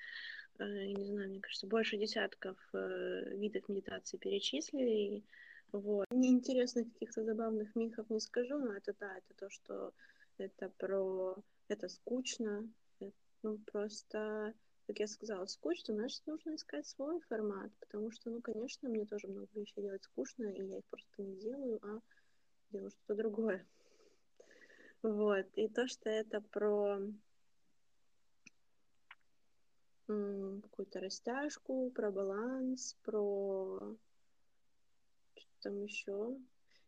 э, не знаю, мне кажется, больше десятков э, видов медитации перечислили. Вот. Неинтересных каких-то забавных мифов не скажу, но это да, это то, что это про... Это скучно, это, ну, просто как я сказала, скучно, значит, нужно искать свой формат, потому что, ну, конечно, мне тоже много вещей делать скучно, и я их просто не делаю, а делаю что-то другое. Вот, и то, что это про какую-то растяжку, про баланс, про что там еще.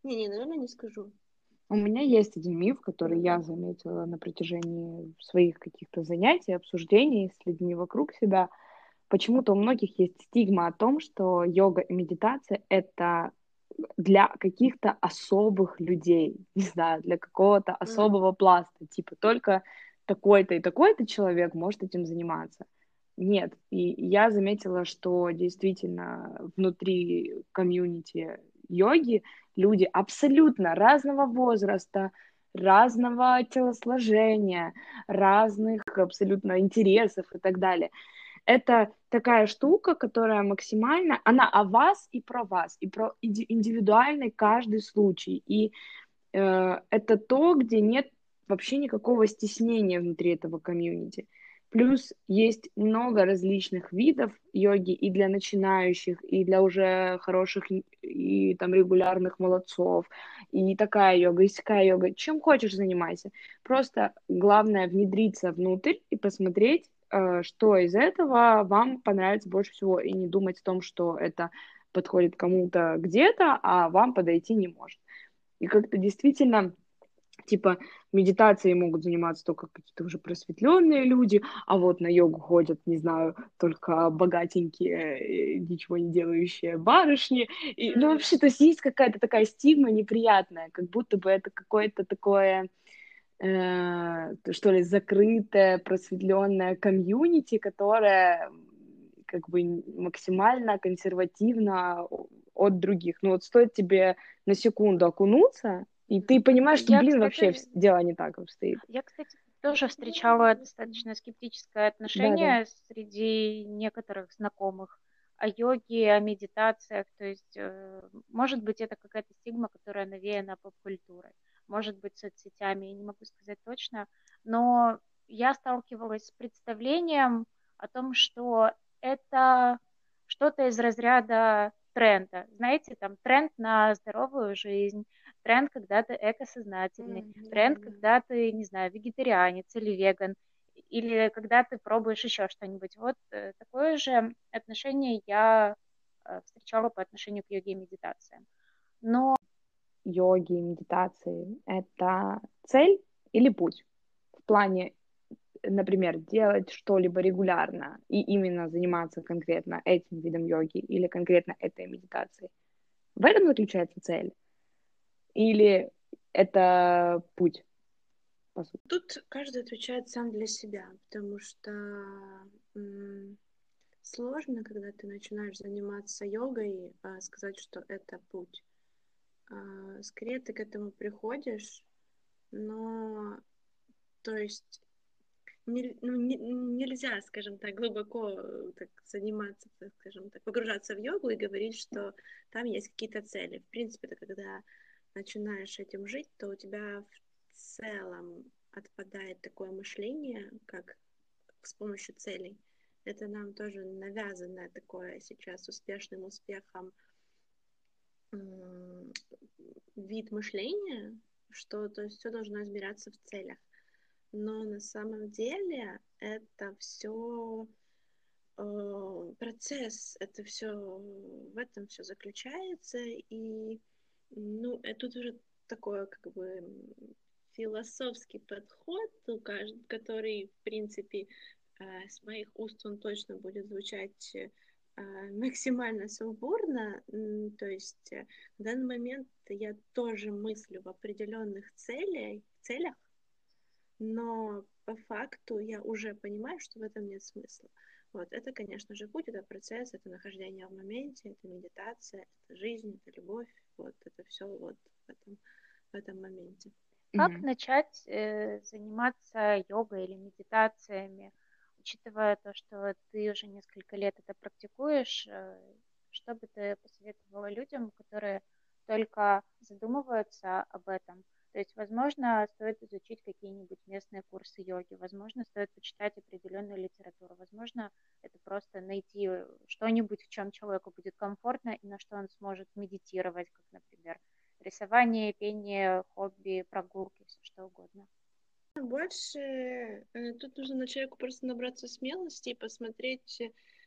Не-не, наверное, не скажу. У меня есть один миф, который я заметила на протяжении своих каких-то занятий, обсуждений с людьми вокруг себя. Почему-то у многих есть стигма о том, что йога и медитация — это для каких-то особых людей, не знаю, для какого-то особого пласта, типа только такой-то и такой-то человек может этим заниматься. Нет, и я заметила, что действительно внутри комьюнити йоги люди абсолютно разного возраста, разного телосложения, разных абсолютно интересов и так далее. Это такая штука, которая максимально, она о вас и про вас, и про индивидуальный каждый случай. И э, это то, где нет вообще никакого стеснения внутри этого комьюнити. Плюс есть много различных видов йоги и для начинающих, и для уже хороших и там регулярных молодцов, и такая йога, и такая йога. Чем хочешь занимайся. Просто главное внедриться внутрь и посмотреть, э, что из этого вам понравится больше всего, и не думать о том, что это подходит кому-то где-то, а вам подойти не может. И как-то действительно типа медитацией могут заниматься только какие-то уже просветленные люди, а вот на йогу ходят, не знаю, только богатенькие, э, ничего не делающие барышни. И, ну, вообще, то есть есть какая-то такая стигма неприятная, как будто бы это какое-то такое э, что ли, закрытое, просветленное комьюнити, которое как бы максимально консервативно от других. Ну вот стоит тебе на секунду окунуться и ты понимаешь, что, я, блин, кстати, вообще дело не так обстоит. Я, кстати, тоже встречала достаточно скептическое отношение да, да. среди некоторых знакомых о йоге, о медитациях. То есть, э, может быть, это какая-то стигма, которая навеяна поп-культурой. Может быть, соцсетями, я не могу сказать точно. Но я сталкивалась с представлением о том, что это что-то из разряда тренда. Знаете, там тренд на здоровую жизнь, тренд, когда ты экосознательный, mm-hmm. тренд, когда ты, не знаю, вегетарианец или веган, или когда ты пробуешь еще что-нибудь. Вот э, такое же отношение я э, встречала по отношению к йоге и медитациям. Но йоги и медитации — это цель или путь? В плане, например, делать что-либо регулярно и именно заниматься конкретно этим видом йоги или конкретно этой медитацией. В этом заключается цель или это путь? Тут каждый отвечает сам для себя, потому что сложно, когда ты начинаешь заниматься йогой, а, сказать, что это путь. А, скорее ты к этому приходишь, но то есть не, ну, не, нельзя, скажем так, глубоко так, заниматься, так, скажем так, погружаться в йогу и говорить, что там есть какие-то цели. В принципе, это когда начинаешь этим жить, то у тебя в целом отпадает такое мышление, как с помощью целей. Это нам тоже навязанное такое сейчас успешным успехом вид мышления, что то есть все должно измеряться в целях. Но на самом деле это все э, процесс, это все в этом все заключается, и ну, это уже такое, как бы, философский подход, который, в принципе, э, с моих уст он точно будет звучать э, максимально сумбурно, то есть э, в данный момент я тоже мыслю в определенных целях, но по факту я уже понимаю, что в этом нет смысла. Вот, это, конечно же, путь, это процесс, это нахождение в моменте, это медитация, это жизнь, это любовь, вот, это все вот в этом, в этом моменте. Как mm-hmm. начать э, заниматься йогой или медитациями, учитывая то, что ты уже несколько лет это практикуешь, э, что бы ты посоветовала людям, которые только задумываются об этом? То есть, возможно, стоит изучить какие-нибудь местные курсы йоги, возможно, стоит почитать определенную литературу, возможно, это просто найти что-нибудь, в чем человеку будет комфортно и на что он сможет медитировать, как, например, рисование, пение, хобби, прогулки, все что угодно. Больше э, тут нужно на человеку просто набраться смелости и посмотреть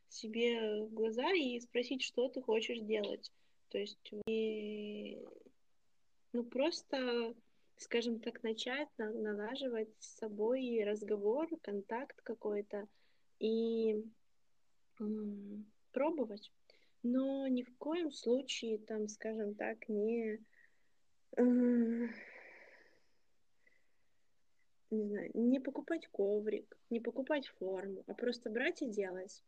себе в глаза и спросить, что ты хочешь делать. То есть и, ну просто, скажем так, начать налаживать с собой разговор, контакт какой-то и пробовать. Но ни в коем случае там, скажем так, не не знаю, не покупать коврик, не покупать форму, а просто брать и делать.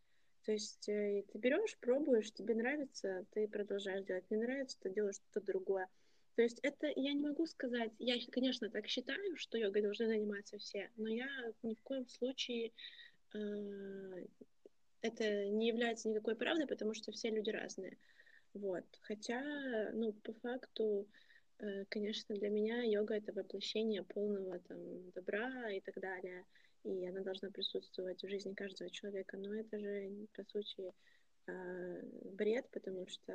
То есть э, ты берешь, пробуешь, тебе нравится, ты продолжаешь делать, не нравится, ты делаешь что-то другое. То есть это я не могу сказать, я, конечно, так считаю, что йогой должны заниматься все, но я ни в коем случае э, это не является никакой правдой, потому что все люди разные. Вот. Хотя, ну, по факту, Э, конечно, для меня йога — это воплощение полного там, добра и так далее, и она должна присутствовать в жизни каждого человека, но это же, по сути, а, бред, потому что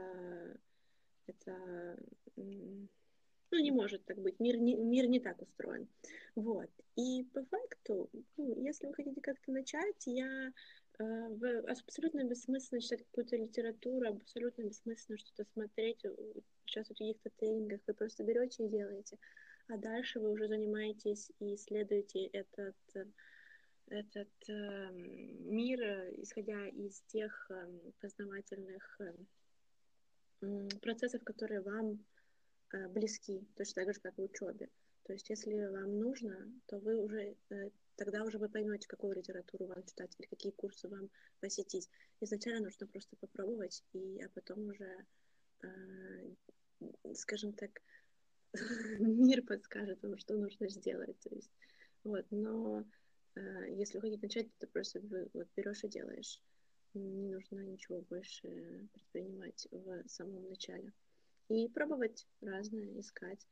это ну, не может так быть, мир не, мир не так устроен. Вот. И по факту, ну, если вы хотите как-то начать, я Э, абсолютно бессмысленно читать какую-то литературу, абсолютно бессмысленно что-то смотреть, участвовать в каких-то тренингах. Вы просто берете и делаете. А дальше вы уже занимаетесь и исследуете этот, этот э, мир, исходя из тех э, познавательных э, процессов, которые вам э, близки, точно так же, как в учебе. То есть, если вам нужно, то вы уже э, тогда уже вы поймете, какую литературу вам читать или какие курсы вам посетить. Изначально нужно просто попробовать, и, а потом уже, э, скажем так, мир подскажет вам, что нужно сделать. То есть, вот, но э, если вы хотите начать, то просто вы, вот, берешь и делаешь. Не нужно ничего больше предпринимать в самом начале. И пробовать разное, искать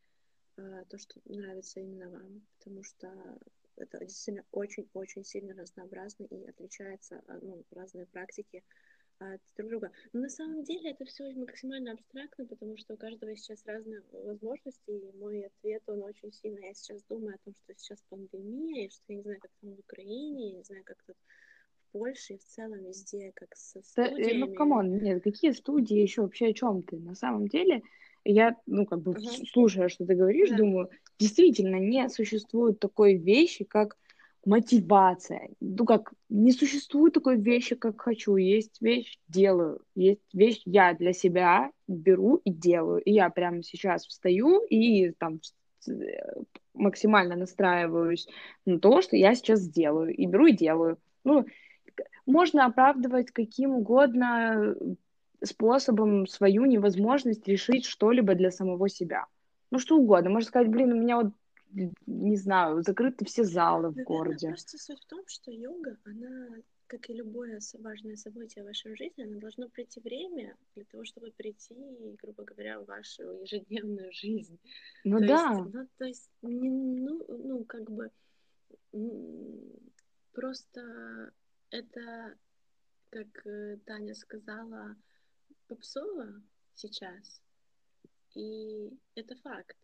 э, то, что нравится именно вам, потому что это действительно очень-очень сильно разнообразно и отличается, а, ну, разные практики от друг друга. Но на самом деле это все максимально абстрактно, потому что у каждого сейчас разные возможности, и мой ответ, он очень сильно, я сейчас думаю о том, что сейчас пандемия, и что я не знаю, как там в Украине, я не знаю, как тут Польше, и в целом везде, как со студиями. Да, ну, come on, нет, какие студии еще вообще о чем ты? На самом деле, я, ну, как бы, uh-huh. слушая, что ты говоришь, да. думаю, действительно, не существует такой вещи, как мотивация. Ну, как, не существует такой вещи, как хочу. Есть вещь, делаю. Есть вещь, я для себя беру и делаю. И я прямо сейчас встаю и там максимально настраиваюсь на то, что я сейчас сделаю. И беру и делаю. Ну, можно оправдывать каким угодно способом свою невозможность решить что-либо для самого себя. Ну, что угодно. Можно сказать, блин, у меня вот, не знаю, закрыты все залы в городе. Просто суть в том, что йога, она, как и любое важное событие в вашей жизни, она должна прийти время для того, чтобы прийти, грубо говоря, в вашу ежедневную жизнь. Ну то да. Есть, ну, то есть, ну, ну, как бы, просто это, как э, Таня сказала, попсово сейчас, и это факт.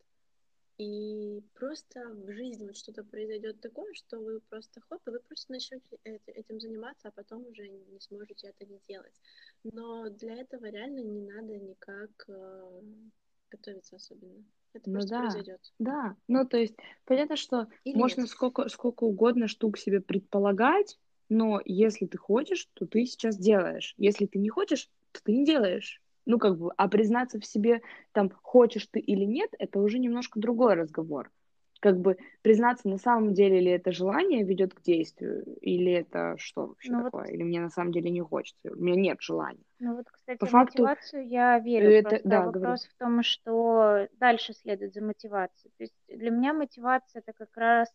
И просто в жизни вот что-то произойдет такое, что вы просто хоп, и вы просто начнете этим заниматься, а потом уже не сможете это не делать. Но для этого реально не надо никак э, готовиться особенно. Это ну просто да, произойдет. Да, ну то есть понятно, что Или можно сколько, сколько угодно штук себе предполагать, но если ты хочешь, то ты сейчас делаешь. Если ты не хочешь, то ты не делаешь. Ну, как бы, а признаться в себе, там, хочешь ты или нет, это уже немножко другой разговор. как бы признаться, на самом деле ли это желание ведет к действию, или это что вообще ну, такое, вот... или мне на самом деле не хочется, у меня нет желания. Ну вот, кстати, По факту... мотивацию я верю, это... просто да, вопрос говори. в том, что дальше следует за мотивацией. То есть для меня мотивация это как раз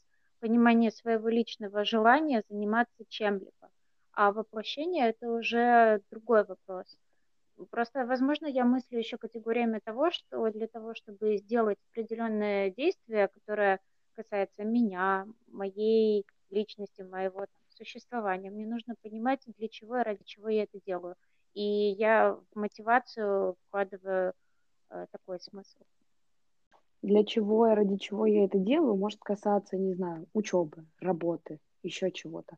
понимание своего личного желания заниматься чем-либо, а воплощение это уже другой вопрос. Просто, возможно, я мыслю еще категориями того, что для того, чтобы сделать определенное действие, которое касается меня, моей личности, моего там, существования, мне нужно понимать, для чего и ради чего я это делаю. И я в мотивацию вкладываю э, такой смысл. Для чего и ради чего я это делаю, может касаться, не знаю, учебы, работы, еще чего-то.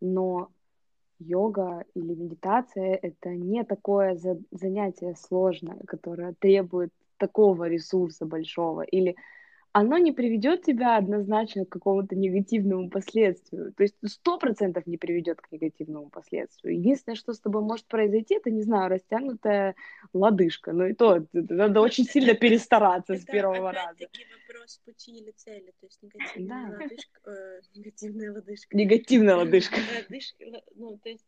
Но йога или медитация — это не такое за занятие сложное, которое требует такого ресурса большого, или оно не приведет тебя однозначно к какому-то негативному последствию. То есть сто процентов не приведет к негативному последствию. Единственное, что с тобой может произойти, это, не знаю, растянутая лодыжка. Но и то надо очень сильно перестараться с первого раза. Это вопрос пути или цели. То есть негативная лодыжка... Э, негативная лодыжка. Негативная лодыжка. Ну, то есть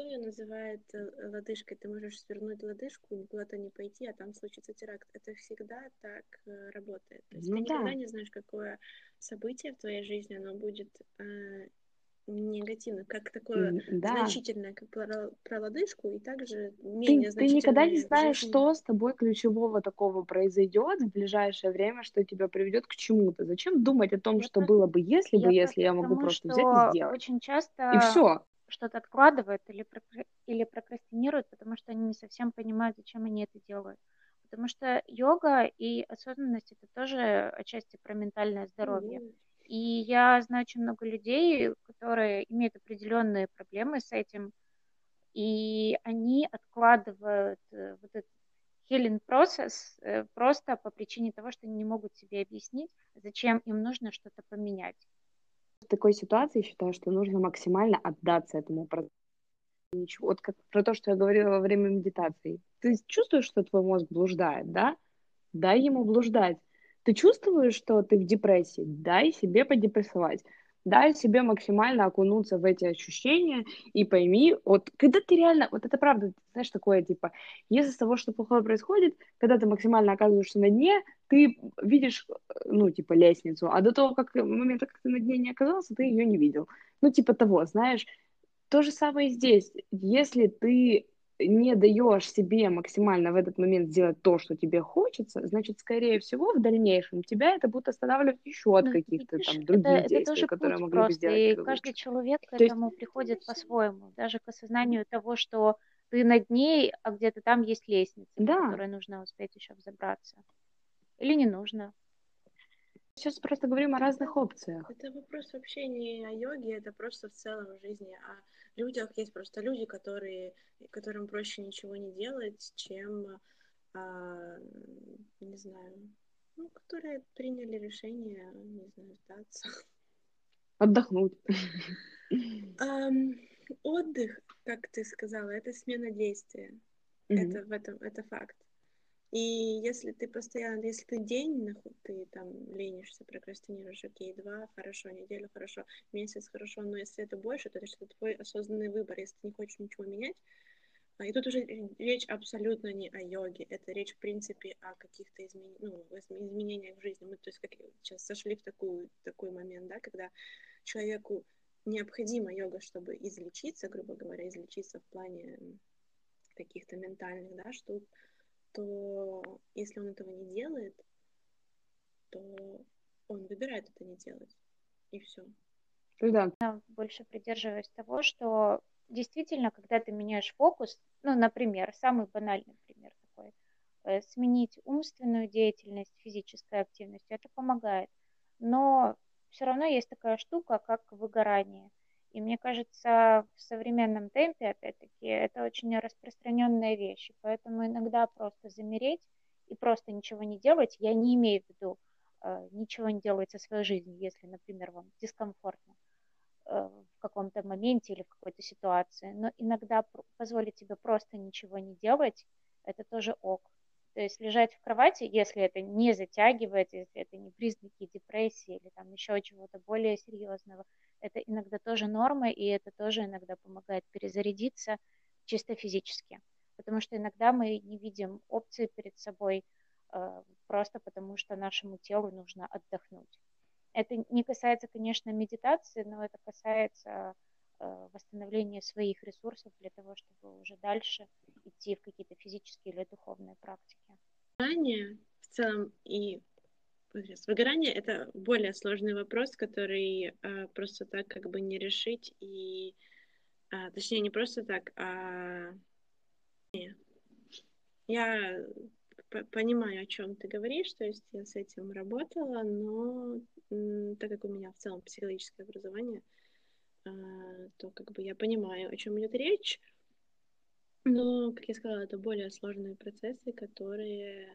кто ее называет э, лодыжкой? Ты можешь свернуть лодыжку, никуда-то не пойти, а там случится теракт. Это всегда так э, работает. То есть ну, ты да. никогда не знаешь, какое событие в твоей жизни, оно будет э, негативно, как такое да. значительное, как про, про лодыжку, и также менее ты, ты никогда не знаешь, жизни. что с тобой ключевого такого произойдет в ближайшее время, что тебя приведет к чему-то. Зачем думать о том, я что было бы, если бы, если я могу просто взять и сделать? Очень часто и все что-то откладывают или, или прокрастинируют, потому что они не совсем понимают, зачем они это делают. Потому что йога и осознанность это тоже отчасти про ментальное здоровье. И я знаю очень много людей, которые имеют определенные проблемы с этим, и они откладывают э, вот этот healing процесс э, просто по причине того, что они не могут себе объяснить, зачем им нужно что-то поменять в такой ситуации считаю, что нужно максимально отдаться этому процессу. Ничего. Вот как про то, что я говорила во время медитации. Ты чувствуешь, что твой мозг блуждает, да? Дай ему блуждать. Ты чувствуешь, что ты в депрессии? Дай себе подепрессовать дай себе максимально окунуться в эти ощущения и пойми, вот когда ты реально, вот это правда, знаешь, такое, типа, если с того, что плохое происходит, когда ты максимально оказываешься на дне, ты видишь, ну, типа, лестницу, а до того, как момента, как ты на дне не оказался, ты ее не видел. Ну, типа того, знаешь, то же самое здесь. Если ты не даешь себе максимально в этот момент сделать то, что тебе хочется, значит, скорее всего, в дальнейшем тебя это будет останавливать еще от ну, каких-то там других это, действий, это тоже которые могли просто, бы сделать. И каждый человек к этому есть... приходит по-своему, даже к осознанию того, что ты над ней, а где-то там есть лестница, да. по которой нужно успеть еще взобраться. Или не нужно. Сейчас просто говорим о разных опциях. Это вопрос вообще не о йоге, это просто в целом в жизни, а людях есть просто люди, которые, которым проще ничего не делать, чем, а, не знаю, ну, которые приняли решение, не знаю, сдаться. Отдохнуть. Um, отдых, как ты сказала, это смена действия. Mm-hmm. Это в этом, это факт. И если ты постоянно, если ты день, ты там ленишься, прокрастинируешь, окей, два, хорошо, неделю, хорошо, месяц, хорошо, но если это больше, то это что твой осознанный выбор, если ты не хочешь ничего менять. А, и тут уже речь абсолютно не о йоге, это речь, в принципе, о каких-то измен... ну, изменениях в жизни. Мы, то есть, как сейчас сошли в такую, такой момент, да, когда человеку необходима йога, чтобы излечиться, грубо говоря, излечиться в плане каких-то ментальных, да, штук, то если он этого не делает, то он выбирает это не делать. И все. Да. Я больше придерживаюсь того, что действительно, когда ты меняешь фокус, ну, например, самый банальный пример такой, э, сменить умственную деятельность физической активностью, это помогает. Но все равно есть такая штука, как выгорание. И мне кажется, в современном темпе, опять-таки, это очень распространенная вещь. Поэтому иногда просто замереть и просто ничего не делать, я не имею в виду э, ничего не делать со своей жизнью, если, например, вам дискомфортно э, в каком-то моменте или в какой-то ситуации. Но иногда позволить себе просто ничего не делать, это тоже ок. То есть лежать в кровати, если это не затягивает, если это не признаки депрессии или там еще чего-то более серьезного, это иногда тоже норма, и это тоже иногда помогает перезарядиться чисто физически. Потому что иногда мы не видим опции перед собой э, просто потому, что нашему телу нужно отдохнуть. Это не касается, конечно, медитации, но это касается э, восстановления своих ресурсов для того, чтобы уже дальше идти в какие-то физические или духовные практики. Выгорание в целом и выгорание это более сложный вопрос, который э, просто так как бы не решить и э, точнее не просто так, а я понимаю, о чем ты говоришь, то есть я с этим работала, но так как у меня в целом психологическое образование, а, то как бы я понимаю, о чем идет речь. Но, как я сказала, это более сложные процессы, которые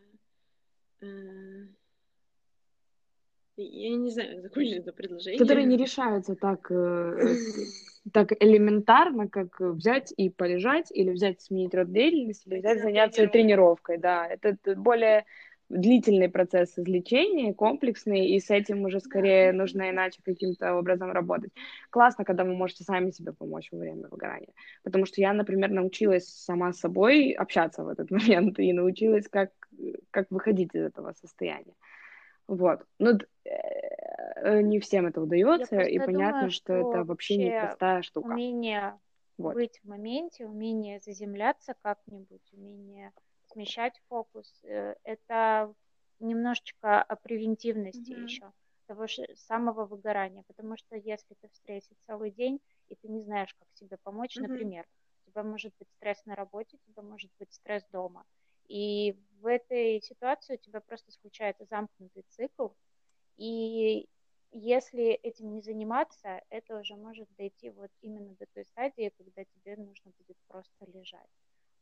я не знаю, как закончить это предложение. Которые не решаются так, э, так элементарно, как взять и полежать, или взять сменить род деятельности, или взять заняться тренировкой. Да, это более длительный процесс излечения, комплексный, и с этим уже скорее да. нужно иначе каким-то образом работать. Классно, когда вы можете сами себе помочь во время выгорания. Потому что я, например, научилась сама с собой общаться в этот момент и научилась, как, как выходить из этого состояния. Вот. Ну, э, не всем это удается, и понятно, думаю, что, что это вообще непростая штука. Умение вот. быть в моменте, умение заземляться как-нибудь, умение смещать фокус, э, это немножечко о превентивности mm-hmm. еще того же самого выгорания, потому что если ты в стрессе целый день, и ты не знаешь, как себе помочь, mm-hmm. например, у тебя может быть стресс на работе, у тебя может быть стресс дома, и в этой ситуации у тебя просто случается замкнутый цикл, и если этим не заниматься, это уже может дойти вот именно до той стадии, когда тебе нужно будет просто лежать,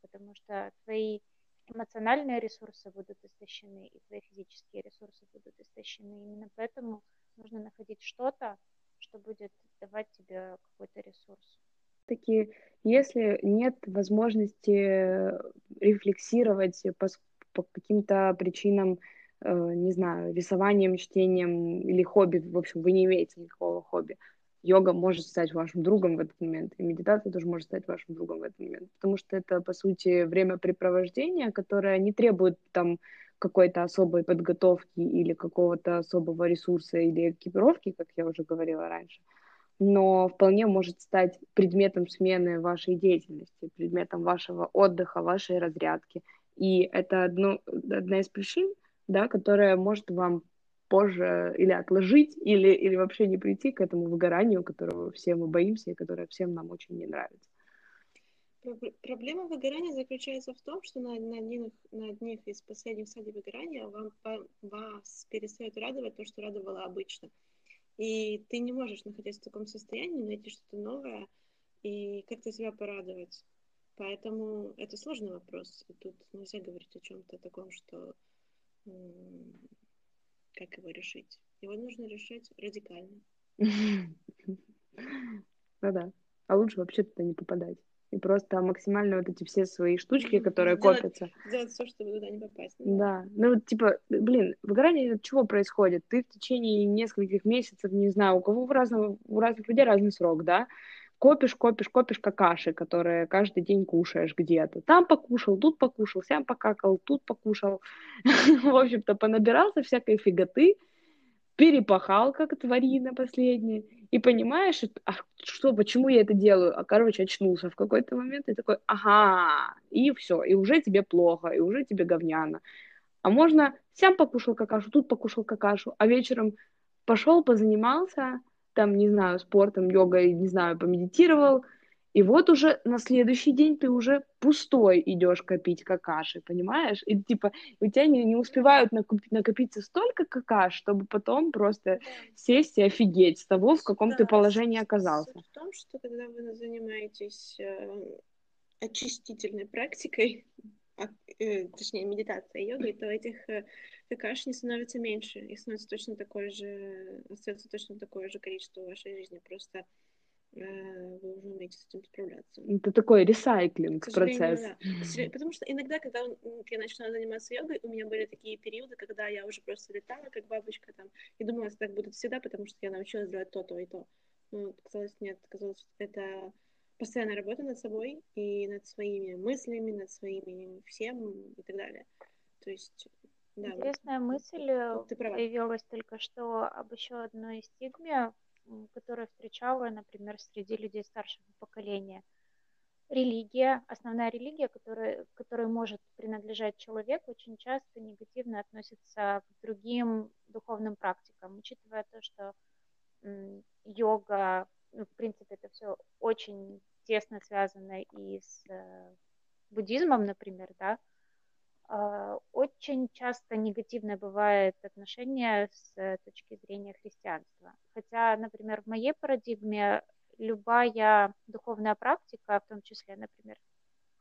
потому что твои эмоциональные ресурсы будут истощены, и твои физические ресурсы будут истощены. Именно поэтому нужно находить что-то, что будет давать тебе какой-то ресурс. Таки, если нет возможности рефлексировать по, по каким-то причинам, э, не знаю, рисованием, чтением или хобби, в общем, вы не имеете никакого хобби, йога может стать вашим другом в этот момент, и медитация тоже может стать вашим другом в этот момент, потому что это, по сути, времяпрепровождение, которое не требует там какой-то особой подготовки или какого-то особого ресурса или экипировки, как я уже говорила раньше, но вполне может стать предметом смены вашей деятельности, предметом вашего отдыха, вашей разрядки. И это одно, одна из причин, да, которая может вам позже или отложить, или, или вообще не прийти к этому выгоранию, которого все мы боимся и которое всем нам очень не нравится. Проблема выгорания заключается в том, что на, на, одних, на одних из последних стадий выгорания вам, вас перестает радовать то, что радовало обычно. И ты не можешь, находясь в таком состоянии, найти что-то новое и как-то себя порадовать. Поэтому это сложный вопрос. И тут нельзя говорить о чем-то таком, что как его решить. Его нужно решать радикально. Ну да. А лучше вообще туда не попадать. И просто максимально вот эти все свои штучки, которые делать, копятся. Делать все, чтобы туда не попасть. Ну да. Ну вот типа, блин, выгорание от чего происходит? Ты в течение нескольких месяцев, не знаю, у кого в разного, у разных людей разный срок, да? копишь, копишь, копишь какаши, которые каждый день кушаешь где-то. Там покушал, тут покушал, сям покакал, тут покушал. В общем-то, понабирался всякой фиготы, перепахал, как тварина последняя, и понимаешь, а что, почему я это делаю? А, короче, очнулся в какой-то момент и такой, ага, и все, и уже тебе плохо, и уже тебе говняно. А можно сам покушал какашу, тут покушал какашу, а вечером пошел, позанимался, там, не знаю, спортом, йогой, не знаю, помедитировал, и вот уже на следующий день ты уже пустой идешь копить какаши, понимаешь? И типа у тебя не, не успевают накопить, накопиться столько какаш, чтобы потом просто сесть и офигеть с того, в каком да, ты положении оказался. В том, что когда вы занимаетесь э, очистительной практикой, а, э, точнее медитацией, йогой, то этих э, какаш не становится меньше, их становится точно такое же, остается точно такое же количество в вашей жизни. Просто вы уже умеете с этим справляться. Это такой ресайклинг процесс. Да. Потому что иногда, когда я начала заниматься йогой, у меня были такие периоды, когда я уже просто летала, как бабочка там, и думала, что так будет всегда, потому что я научилась делать то, то и то. Но казалось, нет, казалось, это постоянная работа над собой и над своими мыслями, над своими всем и так далее. То есть да, Интересная вот. мысль э, Ты права. появилась только что об еще одной стигме, которую встречала, например, среди людей старшего поколения. Религия, основная религия, которая, которой может принадлежать человек, очень часто негативно относится к другим духовным практикам, учитывая то, что йога, ну, в принципе, это все очень тесно связано и с э, буддизмом, например, да, очень часто негативное бывает отношение с э, точки зрения христианства. Хотя, например, в моей парадигме любая духовная практика, в том числе, например,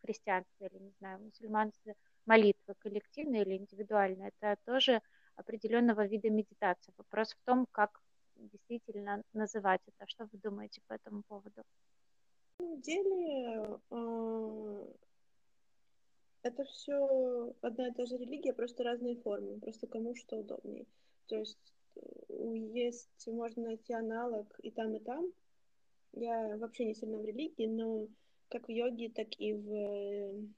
христианство или, не знаю, мусульманство, молитва коллективная или индивидуальная, это тоже определенного вида медитация. Вопрос в том, как действительно называть это. Что вы думаете по этому поводу? На самом деле, а, это все одна и та же религия, просто разные формы, просто кому что удобнее. То есть есть, можно найти аналог и там, и там. Я вообще не сильно в религии, но как в йоге, так и в,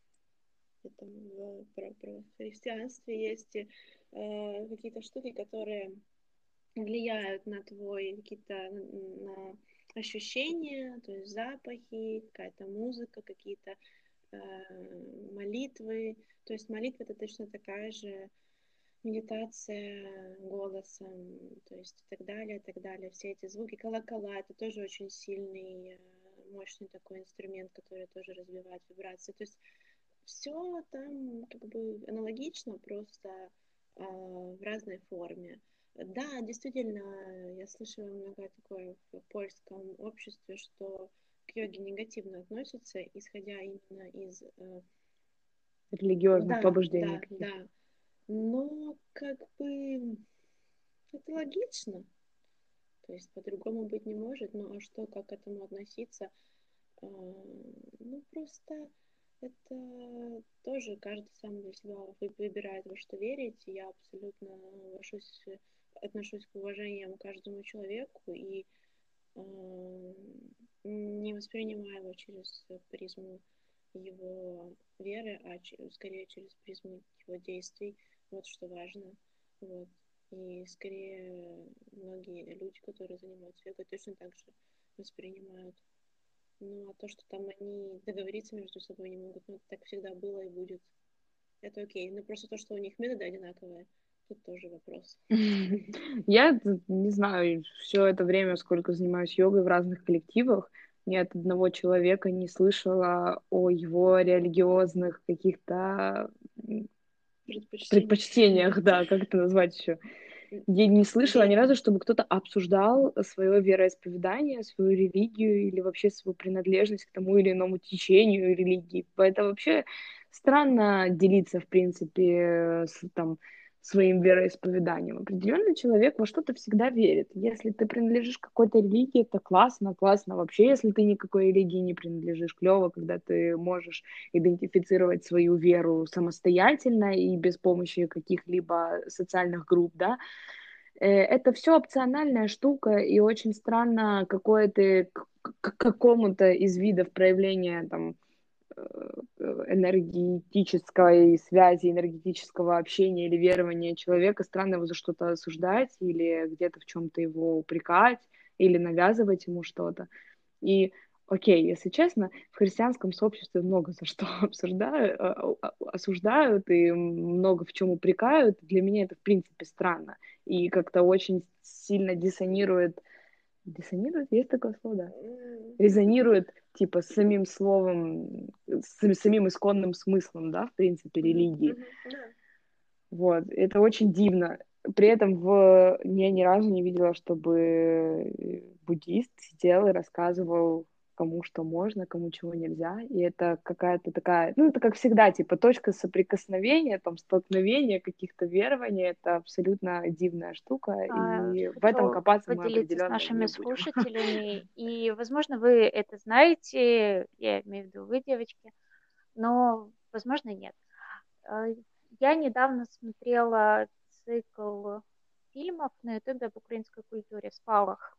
этом, в про, про христианстве есть э, какие-то штуки, которые влияют на твой какие-то на ощущения, то есть запахи, какая-то музыка, какие-то Э, молитвы. То есть молитва это точно такая же медитация голосом, то есть и так далее, и так далее. Все эти звуки, колокола, это тоже очень сильный, э, мощный такой инструмент, который тоже развивает вибрации. То есть все там как бы аналогично, просто э, в разной форме. Да, действительно, я слышала много такое в польском обществе, что к йоге негативно относятся, исходя именно из э, религиозных да, побуждений. Да, да. Но как бы это логично. То есть по-другому быть не может. Ну а что, как к этому относиться? А, ну просто это тоже каждый сам для себя выбирает, во что верить. Я абсолютно отношусь, отношусь к уважением каждому человеку и не воспринимаю его через призму его веры, а скорее через призму его действий. Вот что важно. Вот. И скорее многие люди, которые занимаются йогой, точно так же воспринимают. Ну, а то, что там они договориться между собой не могут, ну, так всегда было и будет. Это окей. Но просто то, что у них методы одинаковые, Тут тоже вопрос. Я не знаю, все это время, сколько занимаюсь йогой в разных коллективах, ни от одного человека не слышала о его религиозных каких-то предпочтениях. да, как это назвать еще. Я не слышала ни разу, чтобы кто-то обсуждал свое вероисповедание, свою религию или вообще свою принадлежность к тому или иному течению религии. Это вообще странно делиться, в принципе, с, там, своим вероисповеданием. Определенный человек во что-то всегда верит. Если ты принадлежишь какой-то религии, это классно, классно. Вообще, если ты никакой религии не принадлежишь, клево, когда ты можешь идентифицировать свою веру самостоятельно и без помощи каких-либо социальных групп, да. Э, это все опциональная штука, и очень странно какое ты к какому-то из видов проявления там энергетической связи, энергетического общения или верования человека, странно его за что-то осуждать или где-то в чем-то его упрекать или навязывать ему что-то. И окей, если честно, в христианском сообществе много за что обсуждают, а, а, осуждают и много в чем упрекают. Для меня это, в принципе, странно. И как-то очень сильно диссонирует диссонирует, есть такое слово, да, резонирует, типа, с самим словом, с самим исконным смыслом, да, в принципе, религии. Вот, это очень дивно. При этом в... я ни разу не видела, чтобы буддист сидел и рассказывал кому что можно, кому чего нельзя. И это какая-то такая, ну, это как всегда, типа, точка соприкосновения, там, столкновения каких-то верований. Это абсолютно дивная штука. А, и в этом копаться мы определенно с нашими слушателями. И, возможно, вы это знаете, я имею в виду вы, девочки, но, возможно, нет. А, я недавно смотрела цикл фильмов на ютубе об украинской культуре «Спалах»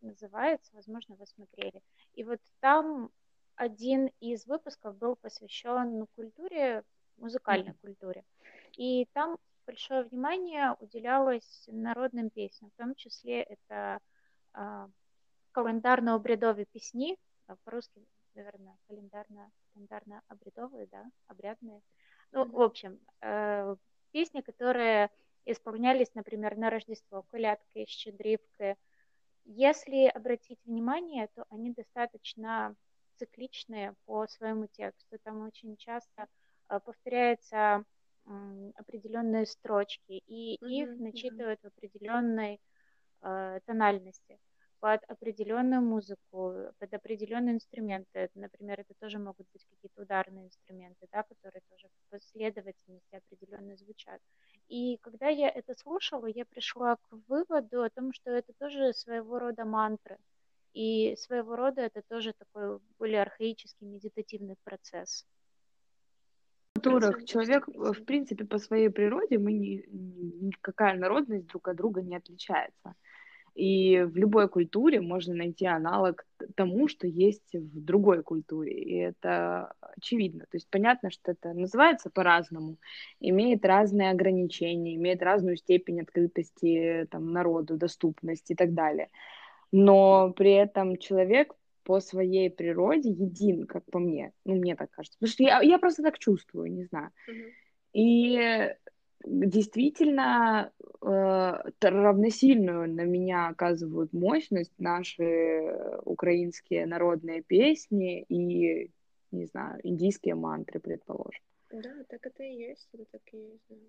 называется, возможно, вы смотрели. И вот там один из выпусков был посвящен ну, культуре, музыкальной культуре. И там большое внимание уделялось народным песням, в том числе это а, календарно-обрядовые песни, а по-русски, наверное, календарно, календарно-обрядовые, да, обрядные. Ну, в общем, э, песни, которые исполнялись, например, на Рождество, колядки, щедрivки, если обратить внимание, то они достаточно цикличные по своему тексту. Там очень часто э, повторяются определенные строчки, и mm-hmm, их начитывают mm-hmm. в определенной э, тональности под определенную музыку, под определенные инструменты. Например, это тоже могут быть какие-то ударные инструменты, да, которые тоже в последовательности определенно звучат. И когда я это слушала, я пришла к выводу о том, что это тоже своего рода мантры. И своего рода это тоже такой более архаический медитативный процесс. В которых человек, в принципе, по своей природе, мы не, никакая народность друг от друга не отличается. И в любой культуре можно найти аналог тому, что есть в другой культуре. И это очевидно. То есть понятно, что это называется по-разному, имеет разные ограничения, имеет разную степень открытости там, народу, доступности и так далее. Но при этом человек по своей природе един, как по мне. Ну, мне так кажется. Потому что я, я просто так чувствую, не знаю. Mm-hmm. И действительно э, равносильную на меня оказывают мощность наши украинские народные песни и, не знаю, индийские мантры, предположим. Да, так это и есть, это так и есть.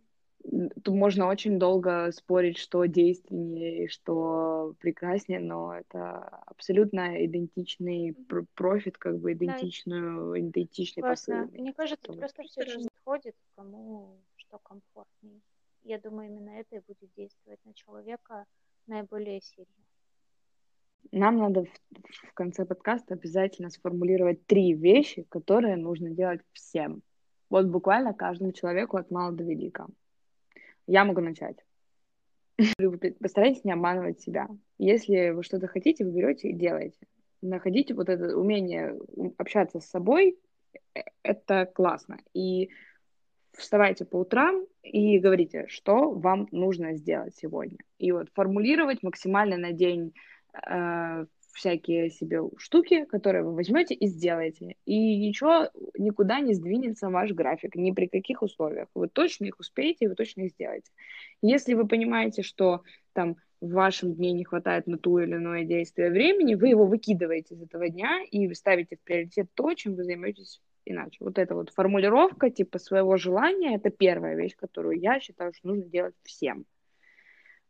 Тут можно очень долго спорить, что действеннее и что прекраснее, но это абсолютно идентичный профит, как бы идентичную, да, идентичный посыл. Мне кажется, просто все подходит, кому что комфортнее. Я думаю, именно это и будет действовать на человека наиболее сильно. Нам надо в, в конце подкаста обязательно сформулировать три вещи, которые нужно делать всем. Вот буквально каждому человеку от мала до велика. Я могу начать. Постарайтесь не обманывать себя. Если вы что-то хотите, вы берете и делаете. Находите вот это умение общаться с собой, э, это классно. И вставайте по утрам и говорите, что вам нужно сделать сегодня. И вот формулировать максимально на день э, всякие себе штуки, которые вы возьмете и сделаете. И ничего никуда не сдвинется ваш график, ни при каких условиях. Вы точно их успеете, вы точно их сделаете. Если вы понимаете, что там в вашем дне не хватает на ту или иное действие времени, вы его выкидываете из этого дня и ставите в приоритет то, чем вы займетесь иначе. Вот эта вот формулировка типа своего желания, это первая вещь, которую я считаю, что нужно делать всем.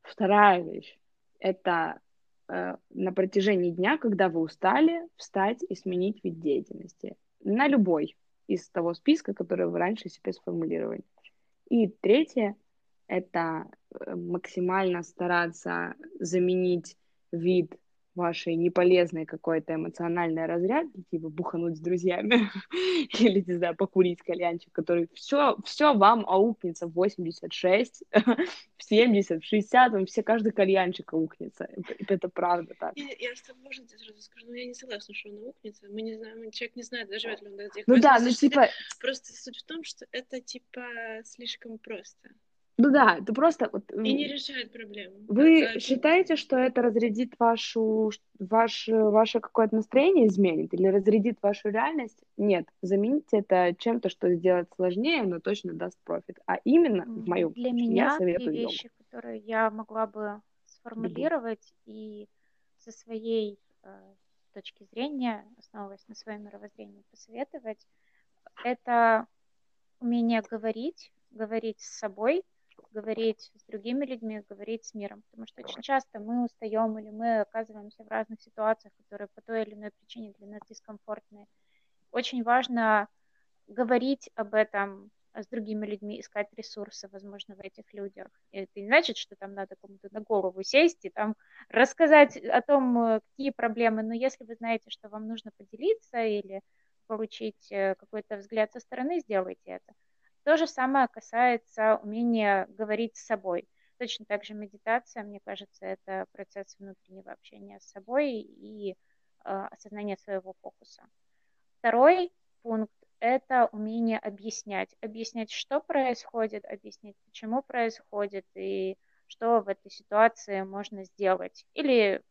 Вторая вещь, это э, на протяжении дня, когда вы устали, встать и сменить вид деятельности. На любой из того списка, который вы раньше себе сформулировали. И третье, это э, максимально стараться заменить вид вашей неполезной какой-то эмоциональной разрядки, типа бухануть с друзьями или, не знаю, покурить кальянчик, который все, все вам аукнется в 86, в 70, в 60, вам все, каждый кальянчик аукнется. Это, правда так. Я, я что, можно тебе сразу скажу, но я не согласна, что он аукнется. Мы не знаем, человек не знает, доживет ли он до этих Ну да, ну типа... Просто суть в том, что это, типа, слишком просто. Ну да, это просто... Вот, и не решает проблему. Вы это... считаете, что это разрядит вашу, ваш, ваше какое-то настроение изменит или разрядит вашу реальность? Нет, замените это чем-то, что сделать сложнее, но точно даст профит. А именно, в моем Для меня я советую две вещи, йогу. которые я могла бы сформулировать Люблю. и со своей э, точки зрения, основываясь на своем мировоззрении, посоветовать, это умение говорить, говорить с собой, говорить с другими людьми, говорить с миром, потому что очень часто мы устаем или мы оказываемся в разных ситуациях, которые по той или иной причине для нас дискомфортные. Очень важно говорить об этом с другими людьми, искать ресурсы, возможно, в этих людях. И это не значит, что там надо кому-то на голову сесть и там рассказать о том, э, какие проблемы, но если вы знаете, что вам нужно поделиться или получить э, какой-то взгляд со стороны, сделайте это. То же самое касается умения говорить с собой. Точно так же медитация, мне кажется, это процесс внутреннего общения с собой и э, осознания своего фокуса. Второй пункт это умение объяснять. Объяснять, что происходит, объяснять, почему происходит и что в этой ситуации можно сделать. Или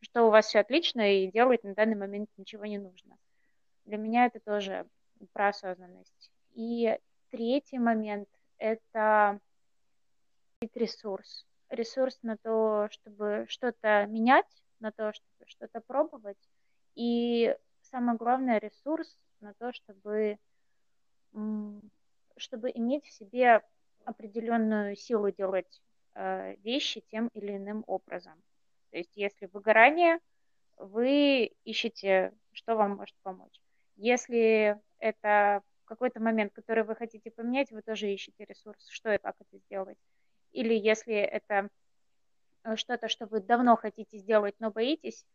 что у вас все отлично и делать на данный момент ничего не нужно. Для меня это тоже про осознанность. И третий момент – это ресурс. Ресурс на то, чтобы что-то менять, на то, чтобы что-то пробовать. И самое главное, ресурс на то, чтобы, чтобы иметь в себе определенную силу делать э, вещи тем или иным образом. То есть если выгорание, вы ищете, что вам может помочь. Если это какой-то момент, который вы хотите поменять, вы тоже ищете ресурс, что и как это сделать. Или если это э, что-то, что вы давно хотите сделать, но боитесь,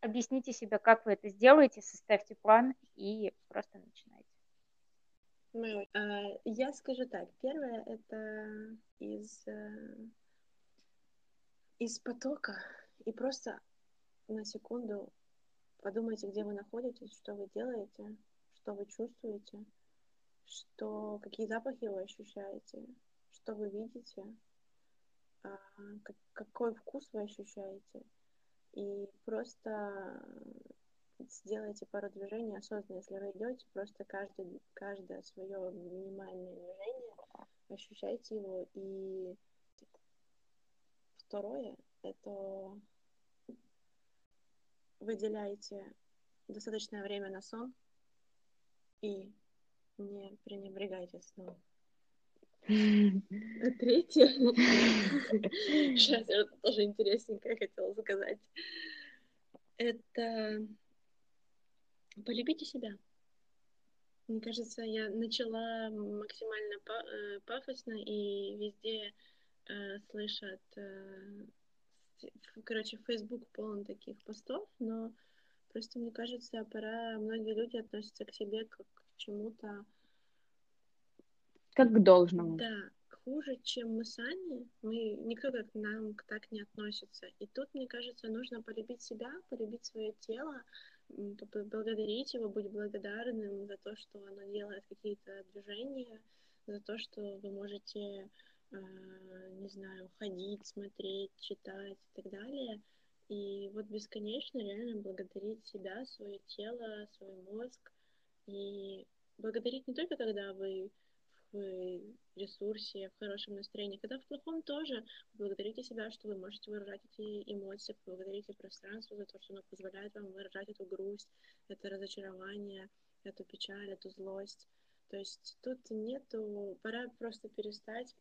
объясните себе, как вы это сделаете, составьте план и просто начинайте. А, я скажу так. Первое это из, э, из потока. И просто на секунду подумайте, где вы находитесь, что вы делаете, что вы чувствуете, что, какие запахи вы ощущаете, что вы видите, а, какой вкус вы ощущаете и просто сделайте пару движений осознанно. Если вы идете, просто каждый, каждое свое минимальное движение ощущайте его. И второе — это выделяйте достаточное время на сон и не пренебрегайте сном. А третье, сейчас я тоже интересненькое хотела сказать, это полюбите себя. Мне кажется, я начала максимально э, пафосно и везде э, слышат, э, короче, Facebook полон таких постов, но просто мне кажется, пора, многие люди относятся к себе как к чему-то как к должному. Да, хуже, чем мы сами, мы никто как нам так не относится. И тут, мне кажется, нужно полюбить себя, полюбить свое тело, поблагодарить его, быть благодарным за то, что оно делает какие-то движения, за то, что вы можете, э, не знаю, ходить, смотреть, читать и так далее. И вот бесконечно реально благодарить себя, свое тело, свой мозг. И благодарить не только когда вы в ресурсе, в хорошем настроении, когда в плохом тоже. Благодарите себя, что вы можете выражать эти эмоции, благодарите пространство за то, что оно позволяет вам выражать эту грусть, это разочарование, эту печаль, эту злость. То есть тут нету, пора просто перестать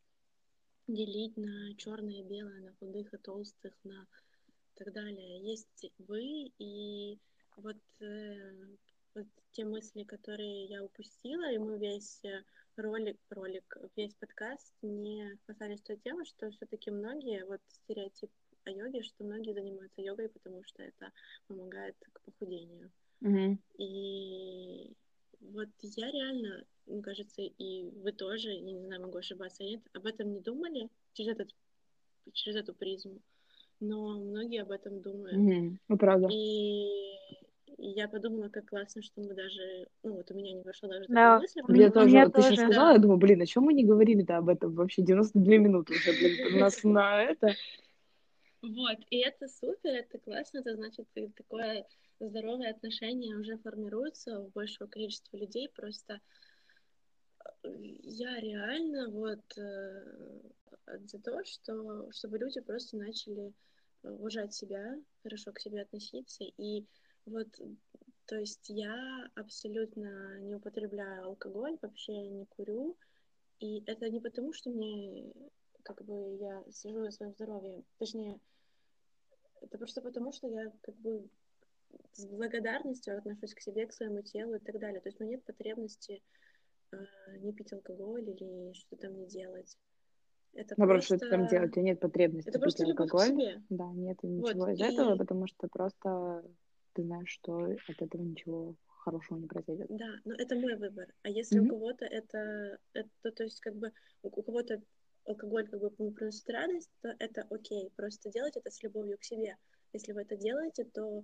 делить на черное и белое, на худых и толстых, на так далее. Есть вы, и вот, э, вот те мысли, которые я упустила, и мы весь э, ролик, ролик, весь подкаст не касались той темы, что все-таки многие, вот стереотип о йоге, что многие занимаются йогой, потому что это помогает к похудению. Mm-hmm. И вот я реально, мне кажется, и вы тоже, я не знаю, могу ошибаться, нет, об этом не думали через, этот, через эту призму, но многие об этом думают. Mm-hmm. Ну, правда. И и я подумала, как классно, что мы даже... Ну, вот у меня не вошло даже да. такой мысли. Я тоже, ты тоже, сейчас сказала, да. я думаю, блин, о чем мы не говорили-то об этом вообще? 92 минуты уже, блин, у нас на это... Вот, и это супер, это классно, это значит, такое здоровое отношение уже формируется у большего количества людей, просто э, я реально вот э, за то, что, чтобы люди просто начали уважать себя, хорошо к себе относиться и вот, то есть я абсолютно не употребляю алкоголь, вообще не курю. И это не потому, что мне как бы я слежу за своим здоровьем. Точнее, это просто потому, что я как бы с благодарностью отношусь к себе, к своему телу и так далее. То есть у меня нет потребности э, не пить алкоголь или что-то там не делать. Это Наоборот, просто... что там делать? У тебя нет потребности это пить алкоголь. К себе. Да, нет ничего вот, из и... этого, потому что просто ты знаешь, что от этого ничего хорошего не произойдет. Да, но это мой выбор. А если mm-hmm. у кого-то это, это, то есть как бы у кого-то алкоголь как бы приносит радость, то это окей. Просто делать это с любовью к себе. Если вы это делаете, то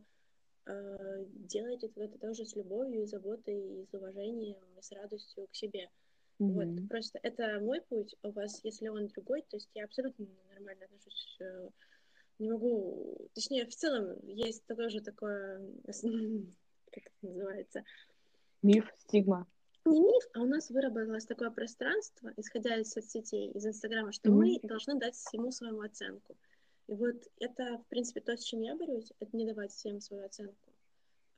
э, делайте это тоже с любовью и заботой, и с уважением, и с радостью к себе. Mm-hmm. Вот, просто это мой путь, у вас, если он другой, то есть я абсолютно нормально отношусь, э, не могу, точнее, в целом есть тоже такое, как это называется? Миф, стигма не миф, а у нас выработалось такое пространство, исходя из соцсетей, из Инстаграма, что mm-hmm. мы должны дать всему своему оценку. И вот это, в принципе, то, с чем я борюсь, это не давать всем свою оценку,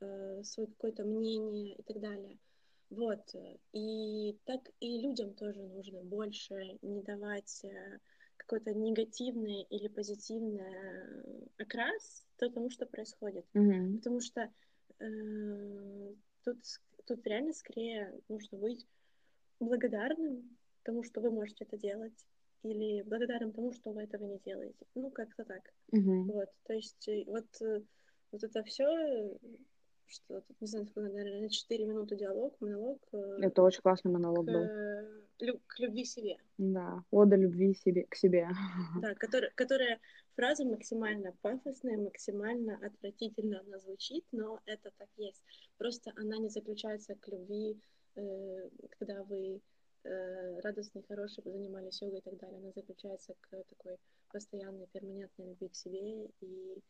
э, свое какое-то мнение и так далее. Вот. И так и людям тоже нужно больше не давать э, какой-то негативный или позитивный окрас тому, что происходит. Mm-hmm. Потому что э, тут Тут реально скорее нужно быть благодарным тому, что вы можете это делать, или благодарным тому, что вы этого не делаете. Ну, как-то так. Mm-hmm. Вот, то есть э, вот, э, вот это все, что тут, не знаю, сколько, наверное, 4 минуты диалог, монолог. Э, это очень классный монолог к, был. К любви себе. Да, ода любви себе, к себе. Да, которая, которая фраза максимально пафосная, максимально отвратительно она звучит, но это так есть. Просто она не заключается к любви, э, когда вы э, радостные, хорошие, занимались йогой и так далее. Она заключается к такой постоянной, перманентной любви к себе и э,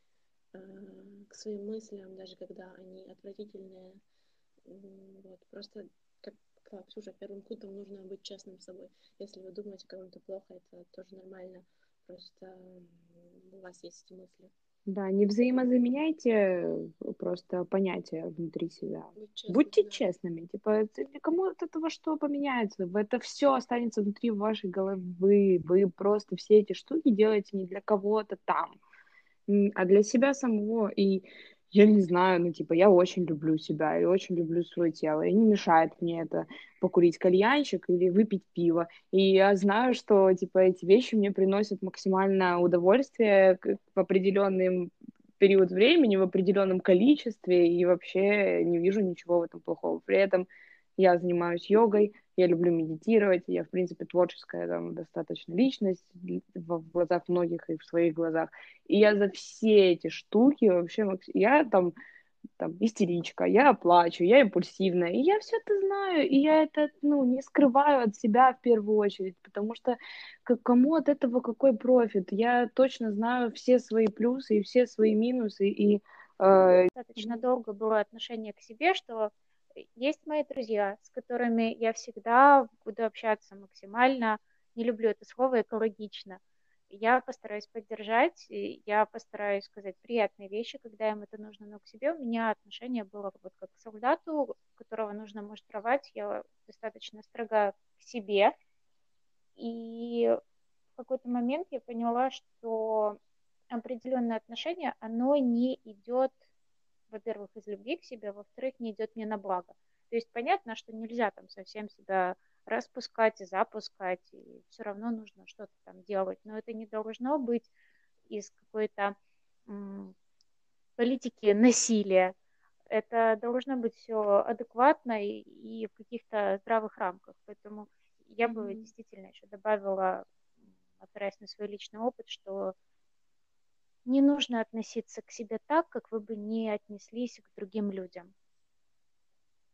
к своим мыслям, даже когда они отвратительные. Вот, просто как сказала Ксюша, первым пунктом нужно быть честным с собой. Если вы думаете кому-то плохо, это тоже нормально. Просто у вас есть эти мысли. Да, не взаимозаменяйте э, просто понятия внутри себя. Честным, Будьте да. честными. Типа, кому от этого что поменяется? Это все останется внутри вашей головы. Вы просто все эти штуки делаете не для кого-то там, а для себя самого. И я не знаю, ну, типа, я очень люблю себя и очень люблю свое тело, и не мешает мне это покурить кальянчик или выпить пиво. И я знаю, что, типа, эти вещи мне приносят максимальное удовольствие в определенный период времени, в определенном количестве, и вообще не вижу ничего в этом плохого. При этом я занимаюсь йогой, я люблю медитировать, я, в принципе, творческая там достаточно личность в глазах многих и в своих глазах. И я за все эти штуки вообще, я там, там истеричка, я плачу, я импульсивная, и я все это знаю, и я это, ну, не скрываю от себя в первую очередь, потому что кому от этого какой профит? Я точно знаю все свои плюсы и все свои минусы, и... Э... Достаточно долго было отношение к себе, что есть мои друзья, с которыми я всегда буду общаться максимально, не люблю это слово, экологично. Я постараюсь поддержать, я постараюсь сказать приятные вещи, когда им это нужно, но к себе у меня отношение было вот как к солдату, которого нужно муштровать, я достаточно строга к себе, и в какой-то момент я поняла, что определенное отношение, оно не идет во-первых, из любви к себе, во-вторых, не идет мне на благо. То есть понятно, что нельзя там совсем себя распускать и запускать, и все равно нужно что-то там делать, но это не должно быть из какой-то м- политики насилия. Это должно быть все адекватно и, и в каких-то здравых рамках. Поэтому я бы mm-hmm. действительно еще добавила, опираясь на свой личный опыт, что не нужно относиться к себе так, как вы бы не отнеслись к другим людям.